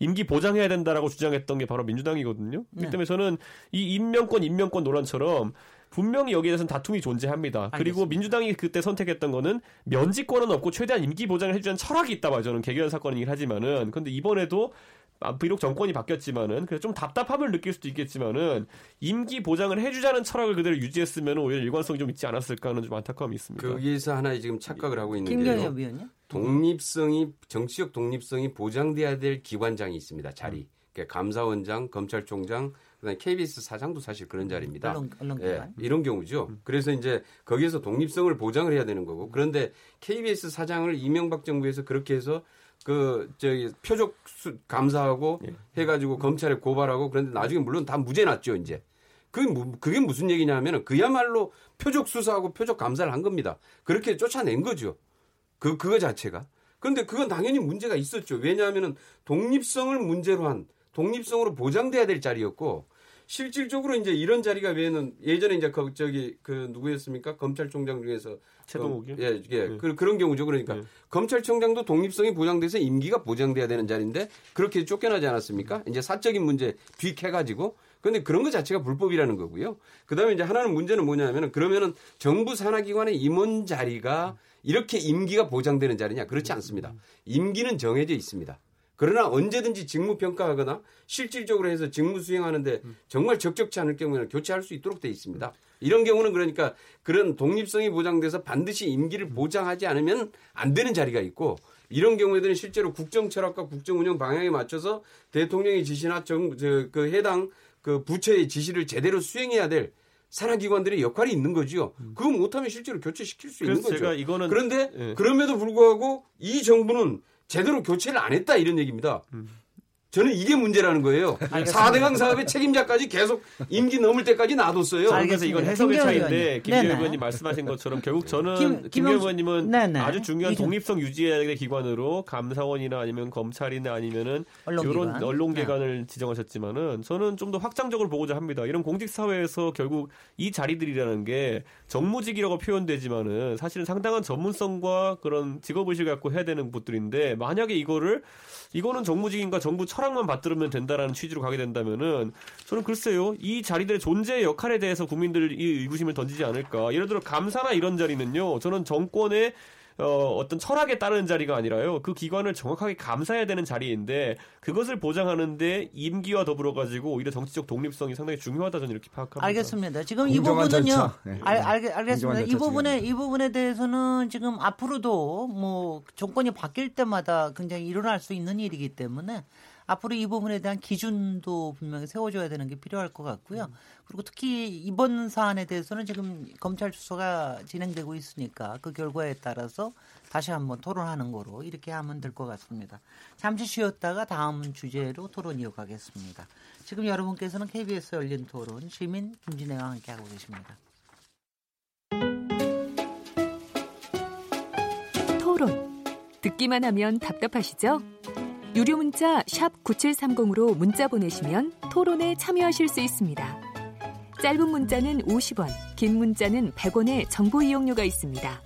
임기 보장해야 된다라고 주장했던 게 바로 민주당이거든요. 그렇기 네. 때문에 저는 이 임명권, 임명권 논란처럼 분명히 여기에 대해서는 다툼이 존재합니다. 그리고 알겠습니다. 민주당이 그때 선택했던 거는 면직권은 없고 최대한 임기 보장을 해주는 철학이 있다 봐. 저는 개개연 사건이긴 하지만은. 근데 이번에도 아, 비록 정권이 바뀌었지만은 그래서 좀 답답함을 느낄 수도 있겠지만은 임기 보장을 해주자는 철학을 그대로 유지했으면 오히려 일관성이 좀 있지 않았을까 하는 좀 안타까움이 있습니다. 거기에서 하나의 지금 착각을 하고 김경엽 있는데요. 위원님. 독립성이 정치적 독립성이 보장돼야 될 기관장이 있습니다. 자리. 그러니까 감사원장, 검찰총장, 그다음에 KBS 사장도 사실 그런 자리입니다. 언론- 언론 예, 기관. 이런 경우죠. 그래서 이제 거기에서 독립성을 보장을 해야 되는 거고. 그런데 KBS 사장을 이명박 정부에서 그렇게 해서 그 저기 표적 수, 감사하고 해가지고 검찰에 고발하고 그런데 나중에 물론 다 무죄 났죠 이제. 그게, 무- 그게 무슨 얘기냐면은 그야말로 표적 수사하고 표적 감사를 한 겁니다. 그렇게 쫓아낸 거죠. 그 그거 자체가. 그런데 그건 당연히 문제가 있었죠. 왜냐하면은 독립성을 문제로 한 독립성으로 보장돼야 될 자리였고 실질적으로 이제 이런 자리가 외에는 예전에 이제 그 저기 그 누구였습니까? 검찰총장 중에서 최동욱이요? 그, 예, 예. 네. 그, 그런 경우죠. 그러니까 네. 검찰총장도 독립성이 보장돼서 임기가 보장돼야 되는 자리인데 그렇게 쫓겨나지 않았습니까? 이제 사적인 문제 뒤캐 가지고 근데 그런 것 자체가 불법이라는 거고요. 그다음에 이제 하나는 문제는 뭐냐면은 그러면은 정부 산하기관의 임원 자리가 이렇게 임기가 보장되는 자리냐? 그렇지 않습니다. 임기는 정해져 있습니다. 그러나 언제든지 직무 평가하거나 실질적으로 해서 직무 수행하는데 정말 적적치 않을 경우에는 교체할 수 있도록 돼 있습니다. 이런 경우는 그러니까 그런 독립성이 보장돼서 반드시 임기를 보장하지 않으면 안 되는 자리가 있고 이런 경우에는 실제로 국정 철학과 국정 운영 방향에 맞춰서 대통령의 지시나 정, 저, 그 해당 그 부처의 지시를 제대로 수행해야 될 산하기관들의 역할이 있는 거지요. 그거 못하면 실제로 교체시킬 수 있는 거죠. 그런데 예. 그럼에도 불구하고 이 정부는 제대로 교체를 안 했다 이런 얘기입니다. 저는 이게 문제라는 거예요. 4대강 사업의 책임자까지 계속 임기 넘을 때까지 놔뒀어요. 알겠습니다. 그래서 이건 해석의 차이인데 네네. 의원님 말씀하신 것처럼 결국 저는 김- 김, 의원님은 네네. 아주 중요한 독립성 유지해야 될 기관으로 감사원이나 아니면 검찰이나 아니면은 언론기관. 이런 언론기관을 지정하셨지만은 저는 좀 더 확장적으로 보고자 합니다. 이런 공직 사회에서 결국 이 자리들이라는 게 정무직이라고 표현되지만은 사실은 상당한 전문성과 그런 직업의식을 갖고 해야 되는 곳들인데 만약에 이거를 이거는 정무직인가 정부 철학만 받들으면 된다라는 취지로 가게 된다면은 저는 글쎄요 이 자리들의 존재 역할에 대해서 국민들이 의구심을 던지지 않을까. 예를 들어 감사나 이런 자리는요 저는 정권의 어, 어떤 철학에 따르는 자리가 아니라요. 그 기관을 정확하게 감사해야 되는 자리인데 그것을 보장하는데 임기와 더불어 가지고 오히려 정치적 독립성이 상당히 중요하다 저는 이렇게 파악합니다. 알겠습니다. 지금 이 부분은요. 네. 알, 알, 알겠습니다. 이 부분에 중요합니다. 이 부분에 대해서는 지금 앞으로도 뭐 정권이 바뀔 때마다 굉장히 일어날 수 있는 일이기 때문에 앞으로 이 부분에 대한 기준도 분명히 세워줘야 되는 게 필요할 것 같고요. 그리고 특히 이번 사안에 대해서는 지금 검찰 수사가 진행되고 있으니까 그 결과에 따라서 다시 한번 토론하는 거로 이렇게 하면 될 것 같습니다. 잠시 쉬었다가 다음 주제로 토론 이어가겠습니다. 지금 여러분께서는 KBS 열린 토론 시민 김진애와 함께하고 계십니다. 토론. 듣기만 하면 답답하시죠? 유료 문자 9730으로 문자 보내시면 토론에 참여하실 수 있습니다. 짧은 문자는 50원, 긴 문자는 100원의 정보 이용료가 있습니다.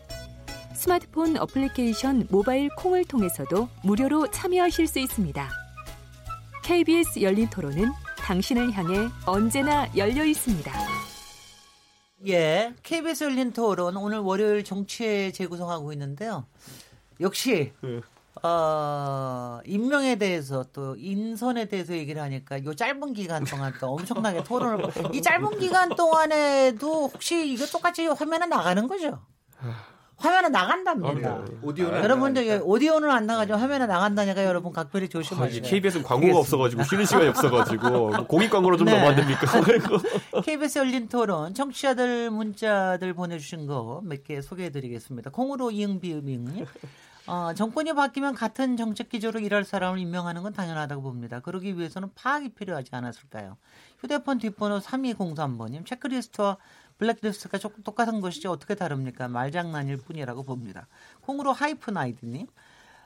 스마트폰 어플리케이션 모바일 콩을 통해서도 무료로 참여하실 수 있습니다. KBS 열린 토론은 당신을 향해 언제나 열려 있습니다. 예, KBS 열린 토론 오늘 월요일 정치에 재구성하고 있는데요. 역시 어, 임명에 대해서 또 인선에 대해서 얘기를 하니까 요 짧은 기간 동안 또 엄청나게 토론을 이 짧은 기간 동안에도 혹시 이거 똑같이 화면에 나가는 거죠? 화면에 나간답니다. 오디오는 여러분들 이 오디오는 안 나가지만 화면에 나간다니까 여러분 각별히 아, 이제 조심하세요. KBS는 광고가 없어가지고 쉬는 시간이 없어가지고 뭐 공익 광고로 좀 네. 넘어안 됩니까? KBS 열린 토론 청취자들 문자들 보내주신 거 몇 개 소개해드리겠습니다. 콩으로 이응비음잉. 어, 정권이 바뀌면 같은 정책 기조로 일할 사람을 임명하는 건 당연하다고 봅니다. 그러기 위해서는 파악이 필요하지 않았을까요? 휴대폰 뒷번호 3203번님 체크리스트와 블랙리스트가 조금 똑같은 것이지 어떻게 다릅니까? 말장난일 뿐이라고 봅니다. 콩으로 하이픈 아이드님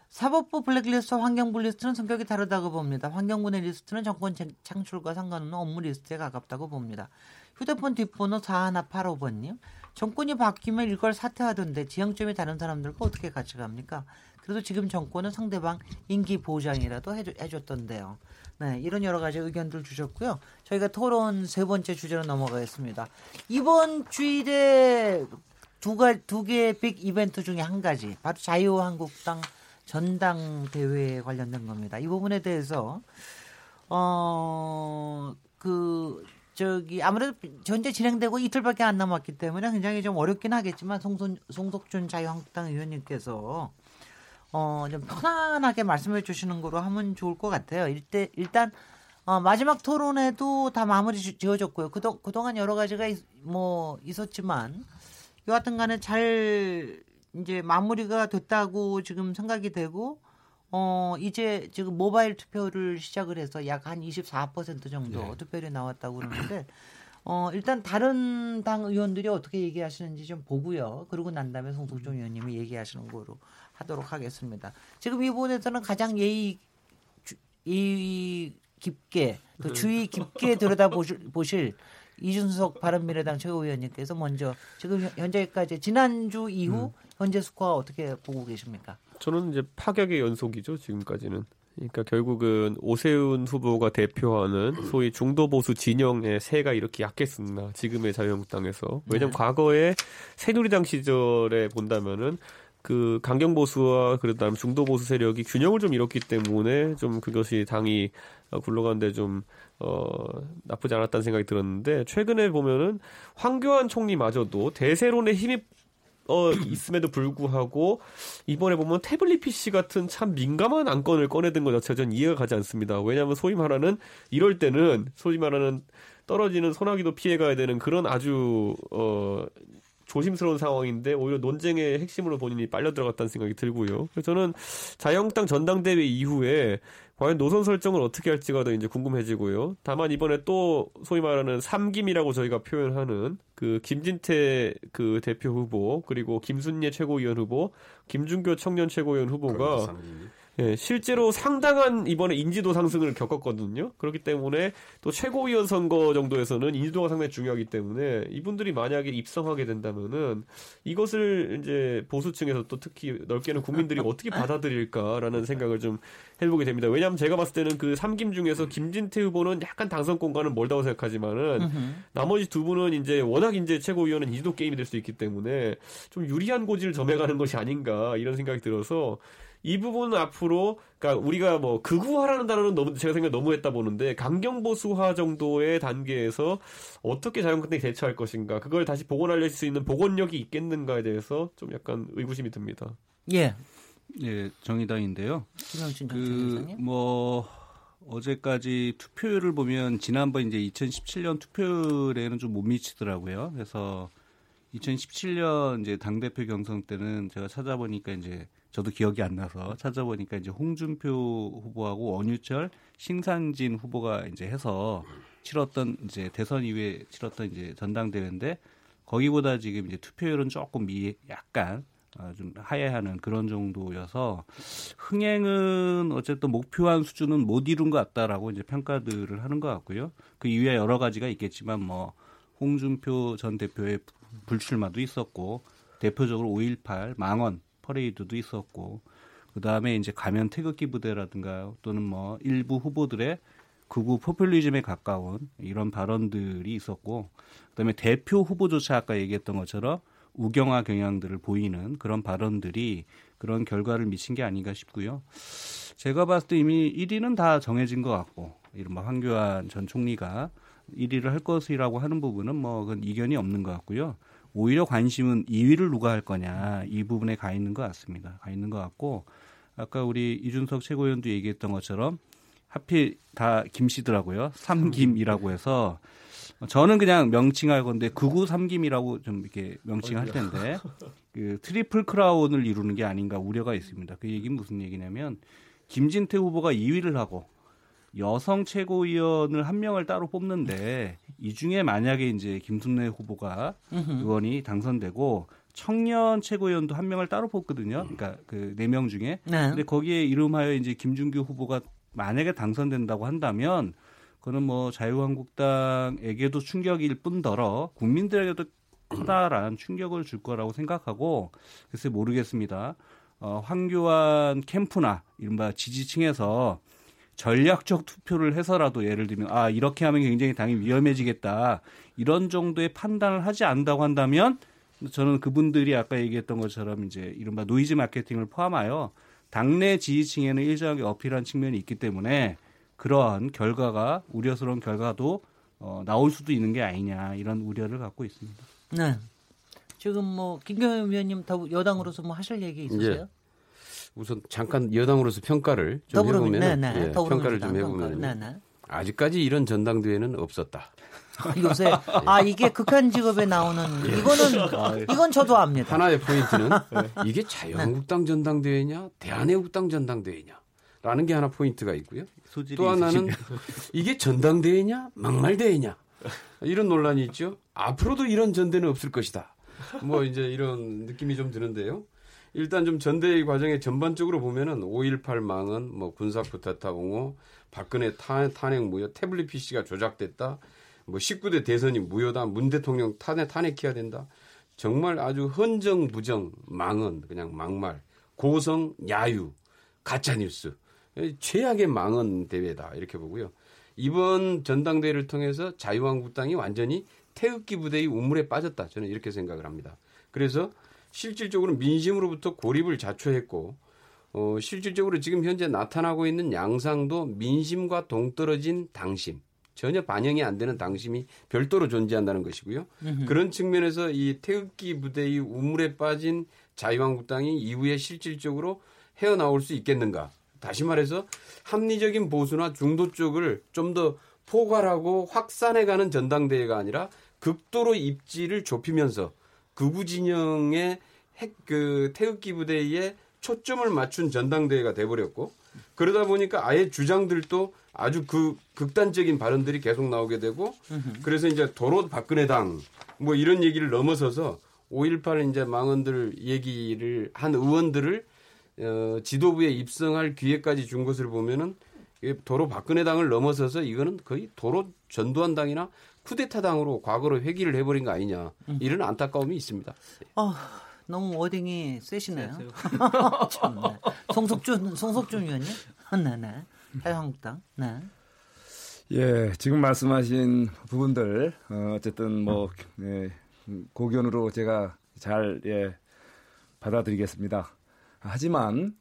사법부 블랙리스트와 환경부 리스트는 성격이 다르다고 봅니다. 환경부의 리스트는 정권 쟁- 창출과 상관없는 업무 리스트에 가깝다고 봅니다. 휴대폰 뒷번호 4185번님. 정권이 바뀌면 이걸 사퇴하던데 지형점이 다른 사람들과 어떻게 같이 갑니까? 그래도 지금 정권은 상대방 임기 보장이라도 해줘, 해줬 던데요. 네, 이런 여러 가지 의견들 주셨고요. 저희가 토론 세 번째 주제로 넘어가겠습니다. 이번 주일에 두, 가, 두 개의 빅 이벤트 중에 한 가지, 바로 자유한국당 전당 대회에 관련된 겁니다. 이 부분에 대해서, 어, 그, 저기, 아무래도 현재 진행되고 이틀밖에 안 남았기 때문에 굉장히 좀 어렵긴 하겠지만, 송선, 송석준 자유한국당 의원님께서, 어, 좀 편안하게 말씀해 주시는 거로 하면 좋을 것 같아요. 일대, 일단, 어, 마지막 토론에도 다 마무리 지- 지어졌고요. 그동, 그동안 여러 가지가 있, 뭐 있었지만, 여하튼 간에 잘 이제 마무리가 됐다고 지금 생각이 되고, 어, 이제 지금 모바일 투표를 시작을 해서 약 한 24% 정도 투표율이 나왔다고 그러는데, 어, 일단 다른 당 의원들이 어떻게 얘기하시는지 좀 보고요. 그러고 난 다음에 송석준 의원님이 얘기하시는 거로 하도록 하겠습니다. 지금 이 부분에서는 가장 예의, 주- 예의 깊게, 또 주의 깊게 들여다 보실, 보실 이준석 바른미래당 최고위원님께서 먼저 지금 현- 현재까지 지난주 이후 현재 스코어 어떻게 보고 계십니까? 저는 이제 파격의 연속이죠 지금까지는. 그러니까 결국은 오세훈 후보가 대표하는 소위 중도 보수 진영의 세가 이렇게 약했었나 지금의 자유한국당에서 왜냐면 과거에 새누리당 시절에 본다면은 그 강경 보수와 그다음 중도 보수 세력이 균형을 좀 잃었기 때문에 좀 그것이 당이 어, 굴러가는데 좀 어, 나쁘지 않았다는 생각이 들었는데 최근에 보면은 황교안 총리마저도 대세론에 힘이 어 있음에도 불구하고 이번에 보면 태블릿 PC 같은 참 민감한 안건을 꺼내든 것 자체가 전 이해가 가지 않습니다. 왜냐하면 소위 말하는 이럴 때는 소위 말하는 떨어지는 소나기도 피해가야 되는 그런 아주 어 조심스러운 상황인데 오히려 논쟁의 핵심으로 본인이 빨려 들어갔다는 생각이 들고요. 그래서 저는 자유한국당 전당대회 이후에 과연 노선 설정을 어떻게 할지가 더 이제 궁금해지고요. 다만 이번에 또 소위 말하는 삼김이라고 저희가 표현하는 그 김진태 그 대표 후보 그리고 김순예 최고위원 후보, 김준교 청년 최고위원 후보가 예, 실제로 상당한 이번에 인지도 상승을 겪었거든요. 그렇기 때문에 또 최고위원 선거 정도에서는 인지도가 상당히 중요하기 때문에 이분들이 만약에 입성하게 된다면은 이것을 이제 보수층에서 또 특히 넓게는 국민들이 어떻게 받아들일까라는 생각을 좀 해보게 됩니다. 왜냐하면 제가 봤을 때는 그 삼김 중에서 김진태 후보는 약간 당선권과는 멀다고 생각하지만은 나머지 두 분은 이제 워낙 이제 최고위원은 인지도 게임이 될 수 있기 때문에 좀 유리한 고지를 점해가는 것이 아닌가 이런 생각이 들어서 이 부분은 앞으로 그러니까 우리가 뭐 극우화라는 단어는 너무 제가 생각 너무 했다 보는데 강경 보수화 정도의 단계에서 어떻게 자유한국당이 대처할 것인가 그걸 다시 복원할 수 있는 복원력이 있겠는가에 대해서 좀 약간 의구심이 듭니다. 예, 예, 정의당인데요. 김영진 그 정치위원장님. 뭐 어제까지 투표율을 보면 지난번 이제 2017년 투표율에는 좀 못 미치더라고요. 그래서 2017년 이제 당 대표 경선 때는 제가 찾아보니까 이제 저도 기억이 안 나서 찾아보니까 이제 홍준표 후보하고 원유철, 신상진 후보가 이제 해서 치렀던 이제 대선 이후에 치렀던 이제 전당대회인데 거기보다 지금 이제 투표율은 조금 미 약간 아, 좀 하야하는 그런 정도여서 흥행은 어쨌든 목표한 수준은 못 이룬 것 같다라고 이제 평가들을 하는 것 같고요. 그 이외에 여러 가지가 있겠지만 뭐 홍준표 전 대표의 불출마도 있었고 대표적으로 5.18 망원 퍼레이드도 있었고 그 다음에 이제 가면 태극기 부대라든가 또는 뭐 일부 후보들의 극우 포퓰리즘에 가까운 이런 발언들이 있었고 그다음에 대표 후보조차 아까 얘기했던 것처럼 우경화 경향들을 보이는 그런 발언들이 그런 결과를 미친 게 아닌가 싶고요. 제가 봤을 때 이미 1위는 다 정해진 것 같고 이른바 황교안 전 총리가 1위를 할 것이라고 하는 부분은 뭐 그건 이견이 없는 것 같고요. 오히려 관심은 2위를 누가 할 거냐 이 부분에 가 있는 것 같습니다. 가 있는 것 같고 아까 우리 이준석 최고위원도 얘기했던 것처럼 하필 다 김씨더라고요. 삼김이라고 해서 저는 그냥 명칭할 건데 극우 삼김이라고 좀 이렇게 명칭할 텐데 그 트리플 크라운을 이루는 게 아닌가 우려가 있습니다. 그 얘기는 무슨 얘기냐면 김진태 후보가 2위를 하고 여성 최고위원을 한 명을 따로 뽑는데 이 중에 만약에 이제 김순례 후보가 의원이 당선되고 청년 최고위원도 한 명을 따로 뽑거든요. 그러니까 그 네 명 중에. 네. 근데 거기에 이름하여 이제 김준교 후보가 만약에 당선된다고 한다면 그는 뭐 자유한국당에게도 충격일 뿐더러 국민들에게도 커다란 충격을 줄 거라고 생각하고 글쎄 모르겠습니다. 어, 황교안 캠프나 이른바 지지층에서 전략적 투표를 해서라도 예를 들면 아 이렇게 하면 굉장히 당이 위험해지겠다 이런 정도의 판단을 하지 않는다고 한다면 저는 그분들이 아까 얘기했던 것처럼 이제 이른바 노이즈 마케팅을 포함하여 당내 지지층에는 일정하게 어필한 측면이 있기 때문에 그러한 결과가 우려스러운 결과도 어, 나올 수도 있는 게 아니냐 이런 우려를 갖고 있습니다. 네. 지금 뭐 김경현 위원님 더 여당으로서 뭐 하실 얘기 있으세요? 예. 우선 잠깐 여당으로서 평가를 좀 해보면 네, 네. 예, 평가를 좀 해보면. 네, 네. 아직까지 이런 전당대회는 없었다. 요새 아 이게 극한 직업에 나오는 이거는 이건 저도 압니다. 하나의 포인트는 이게 자유한국당 전당대회냐 대한애국당 전당대회냐라는 게 하나 포인트가 있고요. 소질이 또 하나는. 이게 전당대회냐 막말대회냐 이런 논란이 있죠. 앞으로도 이런 전대는 없을 것이다. 뭐 이제 이런 느낌이 좀 드는데요. 일단 좀 전대의 과정에 전반적으로 보면은 5.18 망언, 뭐 군사 쿠데타 옹호, 박근혜 탄, 탄핵 무효, 태블릿 PC가 조작됐다, 뭐 19대 대선이 무효다, 문 대통령 탄핵, 탄핵해야 된다. 정말 아주 헌정 부정 망언, 그냥 막말, 고성, 야유, 가짜 뉴스. 최악의 망언 대회다. 이렇게 보고요. 이번 전당대회를 통해서 자유한국당이 완전히 태극기 부대의 우물에 빠졌다. 저는 이렇게 생각을 합니다. 그래서 실질적으로 민심으로부터 고립을 자초했고, 어, 실질적으로 지금 현재 나타나고 있는 양상도 민심과 동떨어진 당심, 전혀 반영이 안 되는 당심이 별도로 존재한다는 것이고요. 그런 측면에서 이 태극기 부대의 우물에 빠진 자유한국당이 이후에 실질적으로 헤어나올 수 있겠는가? 다시 말해서 합리적인 보수나 중도 쪽을 좀 더 포괄하고 확산해가는 전당대회가 아니라 극도로 입지를 좁히면서 극우 진영의 핵, 그 태극기 부대에 초점을 맞춘 전당대회가 돼버렸고 그러다 보니까 아예 주장들도 아주 그 극단적인 발언들이 계속 나오게 되고 그래서 이제 도로 박근혜 당 뭐 이런 얘기를 넘어서서 5.18 이제 망언들 얘기를 한 의원들을 어, 지도부에 입성할 기회까지 준 것을 보면은 도로 박근혜 당을 넘어서서 이거는 거의 도로 전두환 당이나 쿠데타당으로 과거로 회귀를 해버린 거 아니냐 이런 안타까움이 있습니다. 아 너무 워딩이 세시네요. 참네. 송석준 송석준 위원님, 네네. 자유한국당, 네. 예, 지금 말씀하신 부분들 어, 어쨌든 뭐 예, 고견으로 제가 잘 예, 받아들이겠습니다. 하지만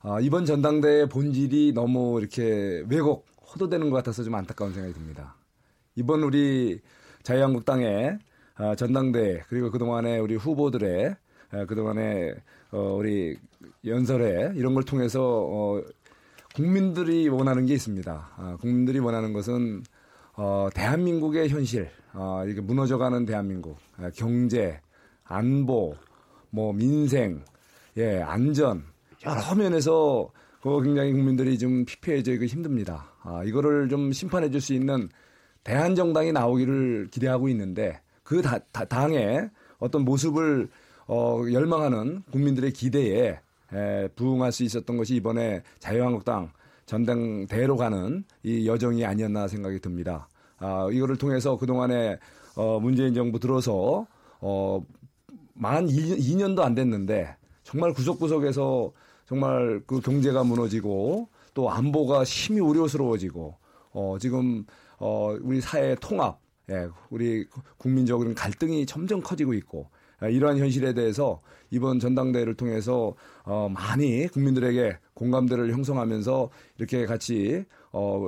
아, 이번 전당대회 본질이 너무 이렇게 왜곡 호도되는 것 같아서 좀 안타까운 생각이 듭니다. 이번 우리 자유한국당의 아, 전당대회 그리고 그동안의 우리 후보들의 아, 그동안의 어, 우리 연설회 이런 걸 통해서 어, 국민들이 원하는 게 있습니다. 아, 국민들이 원하는 것은 어, 대한민국의 현실, 어, 이게 무너져가는 대한민국, 아, 경제, 안보, 뭐 민생, 예, 안전 여러 면에서 그 굉장히 국민들이 좀 피폐해져 있고 힘듭니다. 아, 이거를 좀 심판해 줄 수 있는 대한정당이 나오기를 기대하고 있는데 그 다, 다- 당의 어떤 모습을 어, 열망하는 국민들의 기대에 에, 부응할 수 있었던 것이 이번에 자유한국당 전당대로 가는 이 여정이 아니었나 생각이 듭니다. 아, 이거를 통해서 그동안에 어, 문재인 정부 들어서 어, 만 2년, 도안 됐는데 정말 구석구석에서 정말 그 경제가 무너지고 또 안보가 심히 우려스러워지고 어, 지금 어, 우리 사회 통합, 예, 우리 국민적인 갈등이 점점 커지고 있고 아, 이러한 현실에 대해서 이번 전당대회를 통해서 어, 많이 국민들에게 공감대를 형성하면서 이렇게 같이 어,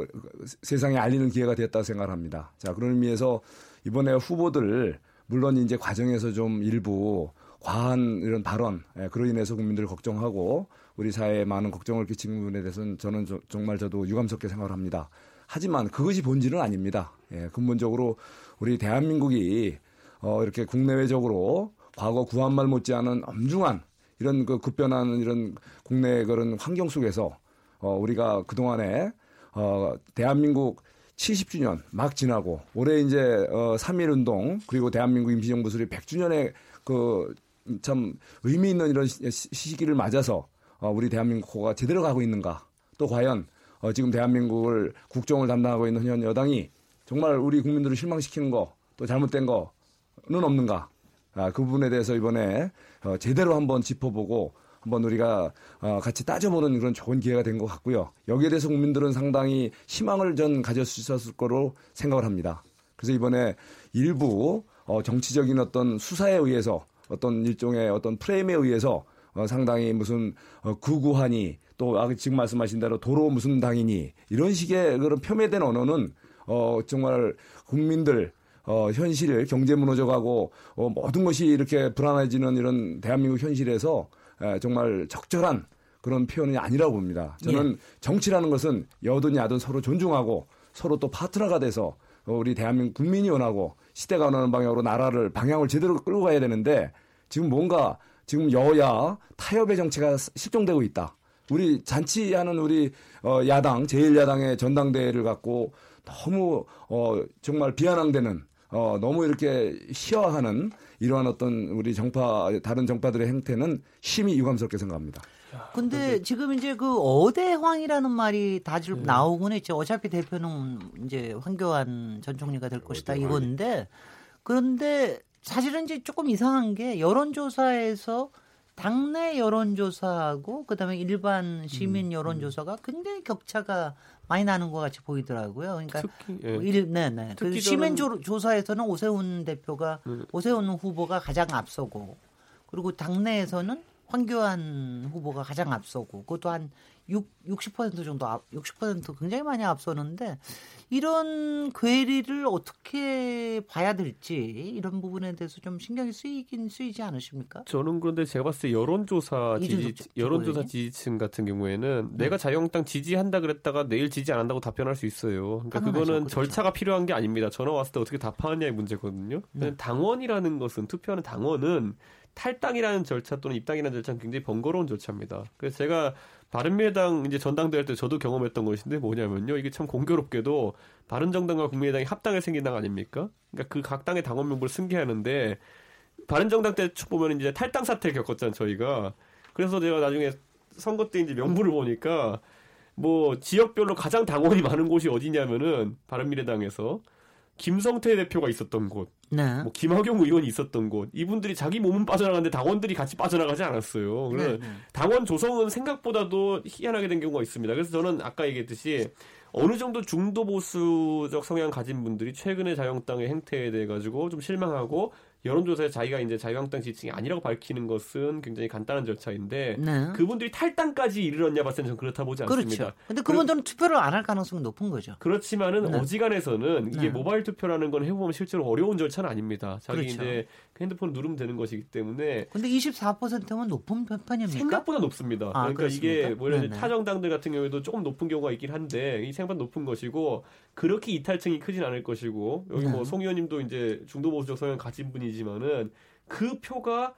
세상에 알리는 기회가 됐다고 생각합니다. 자, 그런 의미에서 이번에 후보들 물론 이제 과정에서 좀 일부 과한 이런 발언, 예, 그로 인해서 국민들을 걱정하고 우리 사회에 많은 걱정을 끼친 부분에 대해서는 저는 저, 정말 저도 유감스럽게 생각을 합니다. 하지만 그것이 본질은 아닙니다. 예, 근본적으로 우리 대한민국이 어, 이렇게 국내외적으로 과거 구한말 못지않은 엄중한 이런 그 급변하는 이런 국내 그런 환경 속에서 어, 우리가 그동안에 어, 대한민국 70주년 막 지나고 올해 이제 어, 3.1 운동 그리고 대한민국 임시정부 수립 100주년에 그참 의미 있는 이런 시기를 맞아서 어, 우리 대한민국가 제대로 가고 있는가 또 과연 어, 지금 대한민국을 국정을 담당하고 있는 현 여당이 정말 우리 국민들을 실망시키는 거 또 잘못된 거는 없는가 아, 그 부분에 대해서 이번에 어, 제대로 한번 짚어보고 한번 우리가 어, 같이 따져보는 그런 좋은 기회가 된 것 같고요. 여기에 대해서 국민들은 상당히 희망을 전 가졌을 거로 생각을 합니다. 그래서 이번에 일부 어, 정치적인 어떤 수사에 의해서 어떤 일종의 어떤 프레임에 의해서 어, 상당히 무슨 어, 구구하니 또 아, 지금 말씀하신 대로 도로 무슨 당이니 이런 식의 그런 폄훼된 언어는 어, 정말 국민들 어, 현실, 경제 무너져가고 어, 모든 것이 이렇게 불안해지는 이런 대한민국 현실에서 에, 정말 적절한 그런 표현이 아니라고 봅니다. 저는 예. 정치라는 것은 여든 야든 서로 존중하고 서로 또 파트너가 돼서 우리 대한민국 국민이 원하고 시대가 원하는 방향으로 나라를 방향을 제대로 끌고 가야 되는데 지금 뭔가 지금 여야 타협의 정치가 실종되고 있다. 우리 잔치하는 우리 어 야당 제1야당의 전당대회를 갖고 너무 어 정말 비아냥되는 어, 너무 이렇게 희화하는 이러한 어떤 우리 정파, 다른 정파들의 행태는 심히 유감스럽게 생각합니다. 근데 지금 이제 그 어대황이라는 말이 다들 네. 나오곤 했죠. 어차피 대표는 이제 황교안 전 총리가 될 것이다 이건데 그런데 사실은 이제 조금 이상한 게 여론조사에서 당내 여론조사하고 그다음에 일반 시민 음, 음. 여론조사가 굉장히 격차가 많이 나는 것 같이 보이더라고요. 그러니까 특히, 예. 뭐 일, 네, 네. 그 시민 조, 조사에서는 오세훈 대표가 음. 오세훈 후보가 가장 앞서고 그리고 당내에서는 황교안 후보가 가장 앞서고 그것도 한 6, 60% 정도 앞, 60% 굉장히 많이 앞서는데 이런 괴리를 어떻게 봐야 될지 이런 부분에 대해서 좀 신경이 쓰이긴 쓰이지 않으십니까? 저는 그런데 제가 봤을 때 여론조사 지지 여론조사 지지층 같은 경우에는 네. 내가 자유한국당 지지한다 그랬다가 내일 지지 안 한다고 답변할 수 있어요. 그러니까 그거는 그렇죠. 절차가 필요한 게 아닙니다. 전화 왔을 때 어떻게 답하느냐의 문제거든요. 네. 당원이라는 것은 투표하는 당원은 탈당이라는 절차 또는 입당이라는 절차는 굉장히 번거로운 절차입니다. 그래서 제가 바른미래당 이제 전당대회 때 저도 경험했던 것인데 뭐냐면요. 이게 참 공교롭게도 바른정당과 국민의당이 합당을 생긴 당 아닙니까? 그러니까 그 각 당의 당원 명부를 승계하는데 바른정당 때 보면 이제 탈당 사태를 겪었잖아요, 저희가. 그래서 제가 나중에 선거 때 이제 명부를 보니까 뭐 지역별로 가장 당원이 많은 곳이 어디냐면은 바른미래당에서 김성태 대표가 있었던 곳, 네. 뭐 김학용 의원이 있었던 곳, 이분들이 자기 몸은 빠져나가는데 당원들이 같이 빠져나가지 않았어요. 그래서 네, 네. 당원 조성은 생각보다도 희한하게 된 경우가 있습니다. 그래서 저는 아까 얘기했듯이 어느 정도 중도 보수적 성향 가진 분들이 최근에 자유한국당의 행태에 대해 가지고 좀 실망하고 여론조사에 자기가 이제 자유한국당 지지층이 아니라고 밝히는 것은 굉장히 간단한 절차인데 네. 그분들이 탈당까지 이르렀냐 봤을 때는 그렇다 보지 않습니다. 그렇죠. 근데 그분들은 투표를 안 할 가능성이 높은 거죠. 그렇지만은 네. 어지간해서는 이게 네. 모바일 투표라는 건 해보면 실제로 어려운 절차는 아닙니다. 자기 그렇죠. 이제 핸드폰 누르면 되는 것이기 때문에. 근데 24%면 높은 편입니까? 생각보다 높습니다. 아, 그러니까 그렇습니까? 이게 뭐냐 타정당들 같은 경우에도 조금 높은 경우가 있긴 한데 이 생각보다 높은 것이고 그렇게 이탈층이 크진 않을 것이고 여기 뭐송 의원님도 이제 중도 보수적 성향 가진 분이지만은 그 표가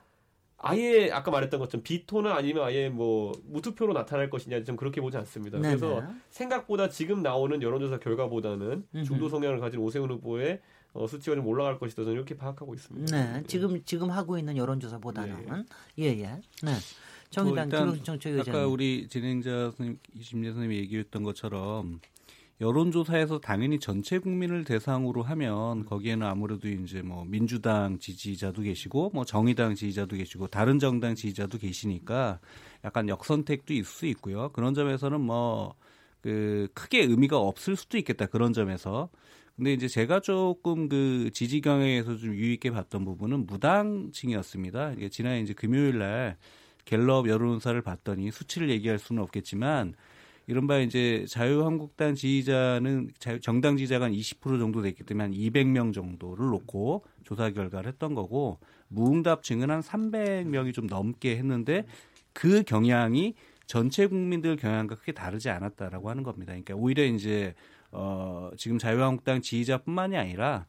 아예 아까 말했던 것처럼 비토나 아니면 아예 뭐 무투표로 나타날 것이냐 좀 그렇게 보지 않습니다. 네네. 그래서 생각보다 지금 나오는 여론조사 결과보다는 중도 성향을 가진 오세훈 후보의 어, 수치가 좀 올라갈 것이다 저는 이렇게 파악하고 있습니다. 네, 지금 지금 하고 있는 여론조사보다는 예예. 네. 정의당 뭐 일단 김영수 정책위원장. 아까 우리 진행자 선생님, 이심재 선생님이 얘기했던 것처럼 여론조사에서 당연히 전체 국민을 대상으로 하면 거기에는 아무래도 이제 뭐 민주당 지지자도 계시고 뭐 정의당 지지자도 계시고 다른 정당 지지자도 계시니까 약간 역선택도 있을 수 있고요. 그런 점에서는 뭐 그 크게 의미가 없을 수도 있겠다. 그런 점에서. 근데 이제 제가 조금 그 지지 경향에서 좀 유익게 봤던 부분은 무당층이었습니다. 이게 지난 이제 금요일 날 갤럽 여론조사를 봤더니 수치를 얘기할 수는 없겠지만 이른바 이제 자유한국당 지지자는 정당 지지자가 한 20% 정도 됐기 때문에 한 200명 정도를 놓고 조사 결과를 했던 거고 무응답층은 한 300명이 좀 넘게 했는데 그 경향이 전체 국민들 경향과 크게 다르지 않았다라고 하는 겁니다. 그러니까 오히려 이제 어 지금 자유한국당 지지자뿐만이 아니라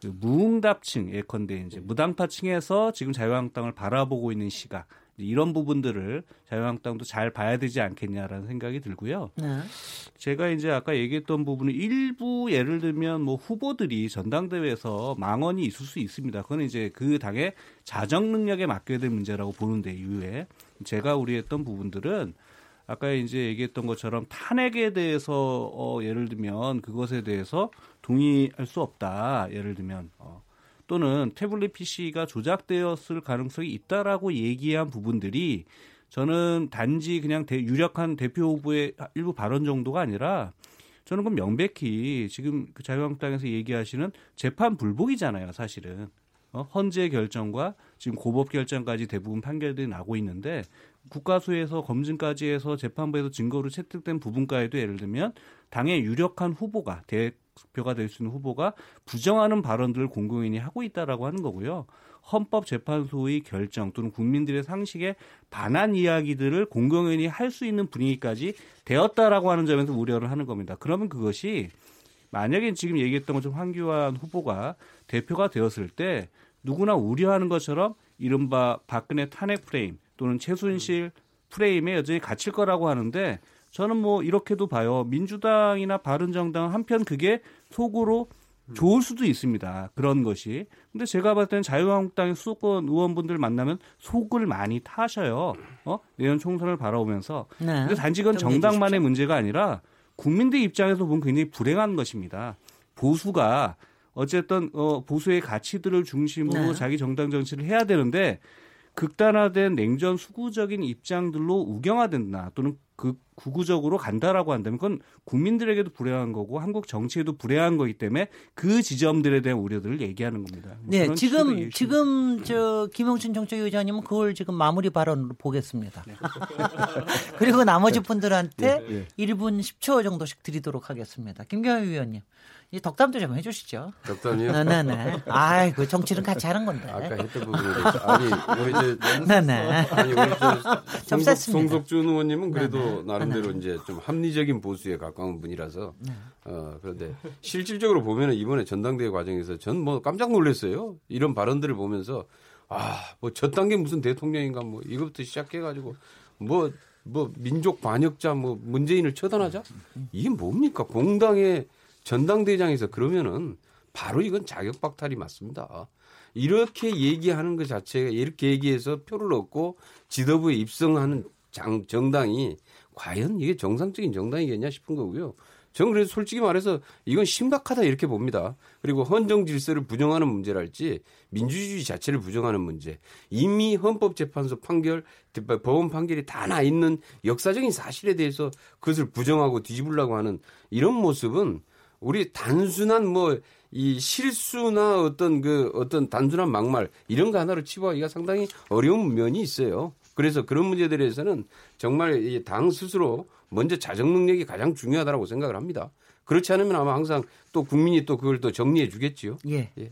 그 무응답층 예컨대 이제 무당파층에서 지금 자유한국당을 바라보고 있는 시각 이런 부분들을 자유한국당도 잘 봐야 되지 않겠냐라는 생각이 들고요. 네. 제가 이제 아까 얘기했던 부분은 일부 예를 들면 뭐 후보들이 전당대회에서 망언이 있을 수 있습니다. 그건 이제 그 당의 자정 능력에 맡겨야 될 문제라고 보는데 이후에 제가 우려했던 부분들은 아까 이제 얘기했던 것처럼 탄핵에 대해서 어 예를 들면 그것에 대해서 동의할 수 없다. 예를 들면 어 또는 태블릿 PC가 조작되었을 가능성이 있다라고 얘기한 부분들이 저는 단지 그냥 대, 유력한 대표 후보의 일부 발언 정도가 아니라 저는 그럼 명백히 지금 그 자유한국당에서 얘기하시는 재판 불복이잖아요, 사실은. 어, 헌재 결정과 지금 고법 결정까지 대부분 판결들이 나고 있는데 국가수에서 검증까지 해서 재판부에서 증거로 채택된 부분까지도 예를 들면 당의 유력한 후보가 대표가 될 수 있는 후보가 부정하는 발언들을 공공연히 하고 있다라고 하는 거고요. 헌법재판소의 결정 또는 국민들의 상식에 반한 이야기들을 공공연히 할 수 있는 분위기까지 되었다라고 하는 점에서 우려를 하는 겁니다. 그러면 그것이 만약에 지금 얘기했던 것처럼 황교안 후보가 대표가 되었을 때 누구나 우려하는 것처럼 이른바 박근혜 탄핵 프레임 또는 최순실 프레임에 여전히 갇힐 거라고 하는데 저는 뭐 이렇게도 봐요. 민주당이나 바른정당 한편 그게 속으로 좋을 수도 있습니다. 그런 것이. 근데 제가 봤을 때는 자유한국당의 수도권 의원분들 만나면 속을 많이 타셔요. 어? 내년 총선을 바라보면서. 네. 근데 단지 그건 정당만의. 문제가 아니라 국민들 입장에서 보면 굉장히 불행한 것입니다. 보수가 어쨌든 어 보수의 가치들을 중심으로 네. 자기 정당 정치를 해야 되는데 극단화된 냉전 수구적인 입장들로 우경화된다 또는 그 구구적으로 간다라고 한다면 그건 국민들에게도 불행한 거고 한국 정치에도 불행한 거기 때문에 그 지점들에 대한 우려들을 얘기하는 겁니다. 뭐 네, 지금 지금 저 김영춘 정책 위원장님은 그걸 지금 마무리 발언으로 보겠습니다. 네. 그리고 나머지 분들한테 1분 10초 정도씩 드리도록 하겠습니다. 김경희 위원님, 이 덕담도 좀 해주시죠. 적당히요. 네네네. 아이, 그 정치는 같이 하는 건데. 아까 했던 부분에 대해서 아니 뭐 이제 네네. 아니 우리 좀 송석. 송석준 의원님은 그래도 네네. 나름대로 이제 좀 합리적인 보수에 가까운 분이라서 네. 어 그런데 실질적으로 보면은 이번에 전당대회 과정에서 전 뭐 깜짝 놀랐어요. 이런 발언들을 보면서 아 뭐저 단계 무슨 대통령인가 뭐 이것부터 시작해 가지고 뭐뭐 민족 반역자 뭐 문재인을 처단하자 이게 뭡니까 공당의 전당대장에서 그러면은 바로 이건 자격 박탈이 맞습니다. 이렇게 얘기하는 것 자체가 이렇게 얘기해서 표를 얻고 지도부에 입성하는 장, 정당이 과연 이게 정상적인 정당이겠냐 싶은 거고요. 저는 그래서 솔직히 말해서 이건 심각하다 이렇게 봅니다. 그리고 헌정 질서를 부정하는 문제랄지 민주주의 자체를 부정하는 문제. 이미 헌법재판소 판결, 법원 판결이 다 나 있는 역사적인 사실에 대해서 그것을 부정하고 뒤집으려고 하는 이런 모습은 우리 단순한 뭐 이 실수나 어떤 그 어떤 단순한 막말 이런 거 하나로 치부하기가 상당히 어려운 면이 있어요. 그래서 그런 문제들에서는 정말 이당 스스로 먼저 자정 능력이 가장 중요하다고 생각을 합니다. 그렇지 않으면 아마 항상 또 국민이 또 그걸 또 정리해 주겠지요. 예. 예.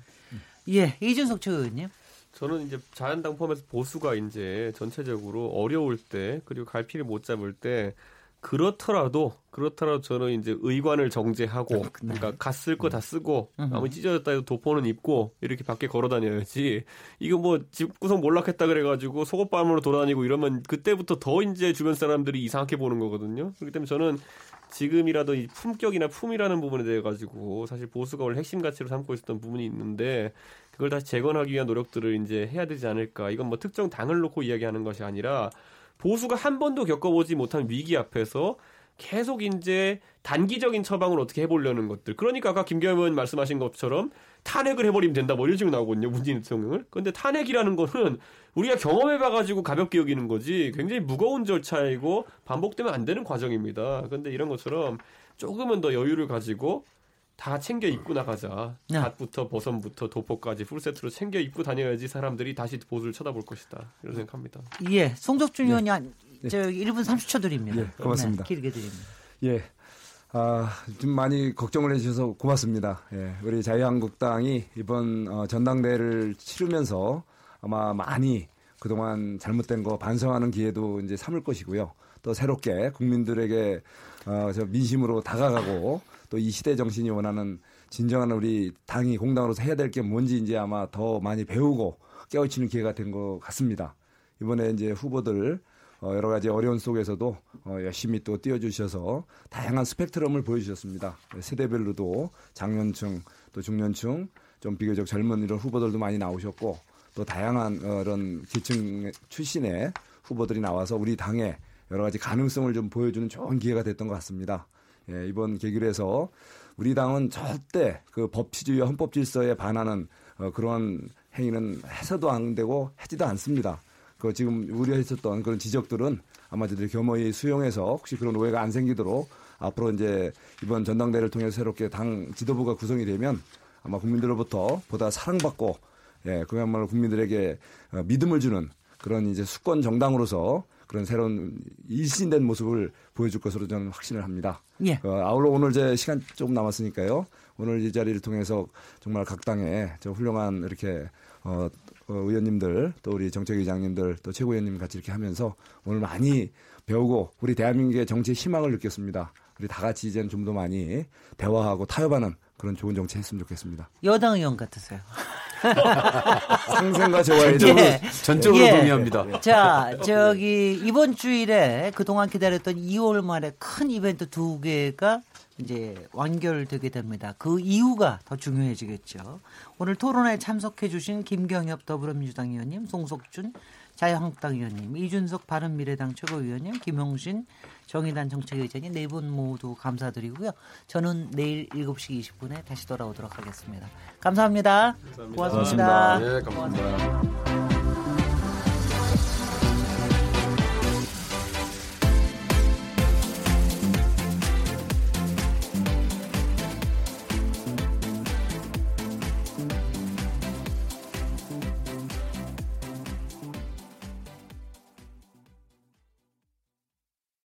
예. 이준석 최의원님. 저는 이제 자연당 포함해서 보수가 이제 전체적으로 어려울 때 그리고 갈피를 못 잡을 때 그렇더라도 그렇더라도 저는 이제 의관을 정제하고 그러니까 갔을 거 다 쓰고 아무리 찢어졌다 해도 도포는 입고 이렇게 밖에 걸어 다녀야지. 이거 뭐 집구석 몰락했다 그래가지고 속옷밤으로 돌아다니고 이러면 그때부터 더 이제 주변 사람들이 이상하게 보는 거거든요. 그렇기 때문에 저는 지금이라도 이 품격이나 품이라는 부분에 대해 가지고 사실 보수가 원래 핵심 가치로 삼고 있었던 부분이 있는데 그걸 다시 재건하기 위한 노력들을 이제 해야 되지 않을까. 이건 뭐 특정 당을 놓고 이야기하는 것이 아니라 보수가 한 번도 겪어보지 못한 위기 앞에서 계속 이제 단기적인 처방을 어떻게 해보려는 것들. 그러니까 아까 김경현 의원 말씀하신 것처럼 탄핵을 해버리면 된다. 뭐 이런 식으로 나오거든요. 문재인 대통령을. 그런데 탄핵이라는 거는 우리가 경험해봐가지고 가볍게 여기는 거지 굉장히 무거운 절차이고 반복되면 안 되는 과정입니다. 그런데 이런 것처럼 조금은 더 여유를 가지고 다 챙겨 입고 나가자. 네. 갓부터 버선부터 도포까지 풀세트로 챙겨 입고 다녀야지 사람들이 다시 보수를 쳐다볼 것이다. 이런 생각합니다. 예, 송석준 의원이 한, 저 1분 30초 드립니다. 예, 고맙습니다. 네, 길게 드립니다. 예. 아, 좀 많이 걱정을 해주셔서 고맙습니다. 예, 우리 자유한국당이 이번 어, 전당대회를 치르면서 아마 많이 그동안 잘못된 거 반성하는 기회도 이제 삼을 것이고요. 또 새롭게 국민들에게 어, 저 민심으로 다가가고 또 이 시대 정신이 원하는 진정한 우리 당이 공당으로서 해야 될 게 뭔지 이제 아마 더 많이 배우고 깨우치는 기회가 된 것 같습니다. 이번에 이제 후보들 어, 여러 가지 어려운 속에서도 어, 열심히 또 뛰어주셔서 다양한 스펙트럼을 보여주셨습니다. 세대별로도 장년층 또 중년층 좀 비교적 젊은 이런 후보들도 많이 나오셨고 또 다양한 어, 이런 계층 출신의 후보들이 나와서 우리 당의 여러 가지 가능성을 좀 보여주는 좋은 기회가 됐던 것 같습니다. 예, 이번 계기로 해서 우리 당은 절대 그 법치주의와 헌법 질서에 반하는 어, 그런 행위는 해서도 안 되고 하지도 않습니다. 그 지금 우려했었던 그런 지적들은 아마 저들이 겸허히 수용해서 혹시 그런 오해가 안 생기도록 앞으로 이제 이번 전당대회를 통해서 새롭게 당 지도부가 구성이 되면 아마 국민들로부터 보다 사랑받고 예, 그야말로 국민들에게 어, 믿음을 주는 그런 이제 수권 정당으로서 그런 새로운 일신된 모습을 보여줄 것으로 저는 확신을 합니다. 예. 어, 아울러 오늘 제 시간 조금 남았으니까요. 오늘 이 자리를 통해서 정말 각 당의 저 훌륭한 이렇게 어, 어, 의원님들 또 우리 정책위장님들 또 최고위원님 같이 이렇게 하면서 오늘 많이 배우고 우리 대한민국의 정치의 희망을 느꼈습니다. 우리 다 같이 이제는 좀 더 많이 대화하고 타협하는 그런 좋은 정치 했으면 좋겠습니다. 여당 의원 같으세요. 상생과 저와의 전적으로, 예. 전적으로 예. 동의합니다. 자, 저기 이번 주일에 그동안 기다렸던 2월 말에 큰 이벤트 두 개가 이제 완결되게 됩니다. 그 이유가 더 중요해지겠죠. 오늘 토론에 참석해 주신 김경엽 더불어민주당 의원님, 송석준 자유한국당 의원님, 이준석 바른미래당 최고위원님, 김용신 정의당 정책의장님 네 분 모두 감사드리고요. 저는 내일 7시 20분에 다시 돌아오도록 하겠습니다. 감사합니다. 고맙습니다. 예, 감사합니다. 고맙습니다.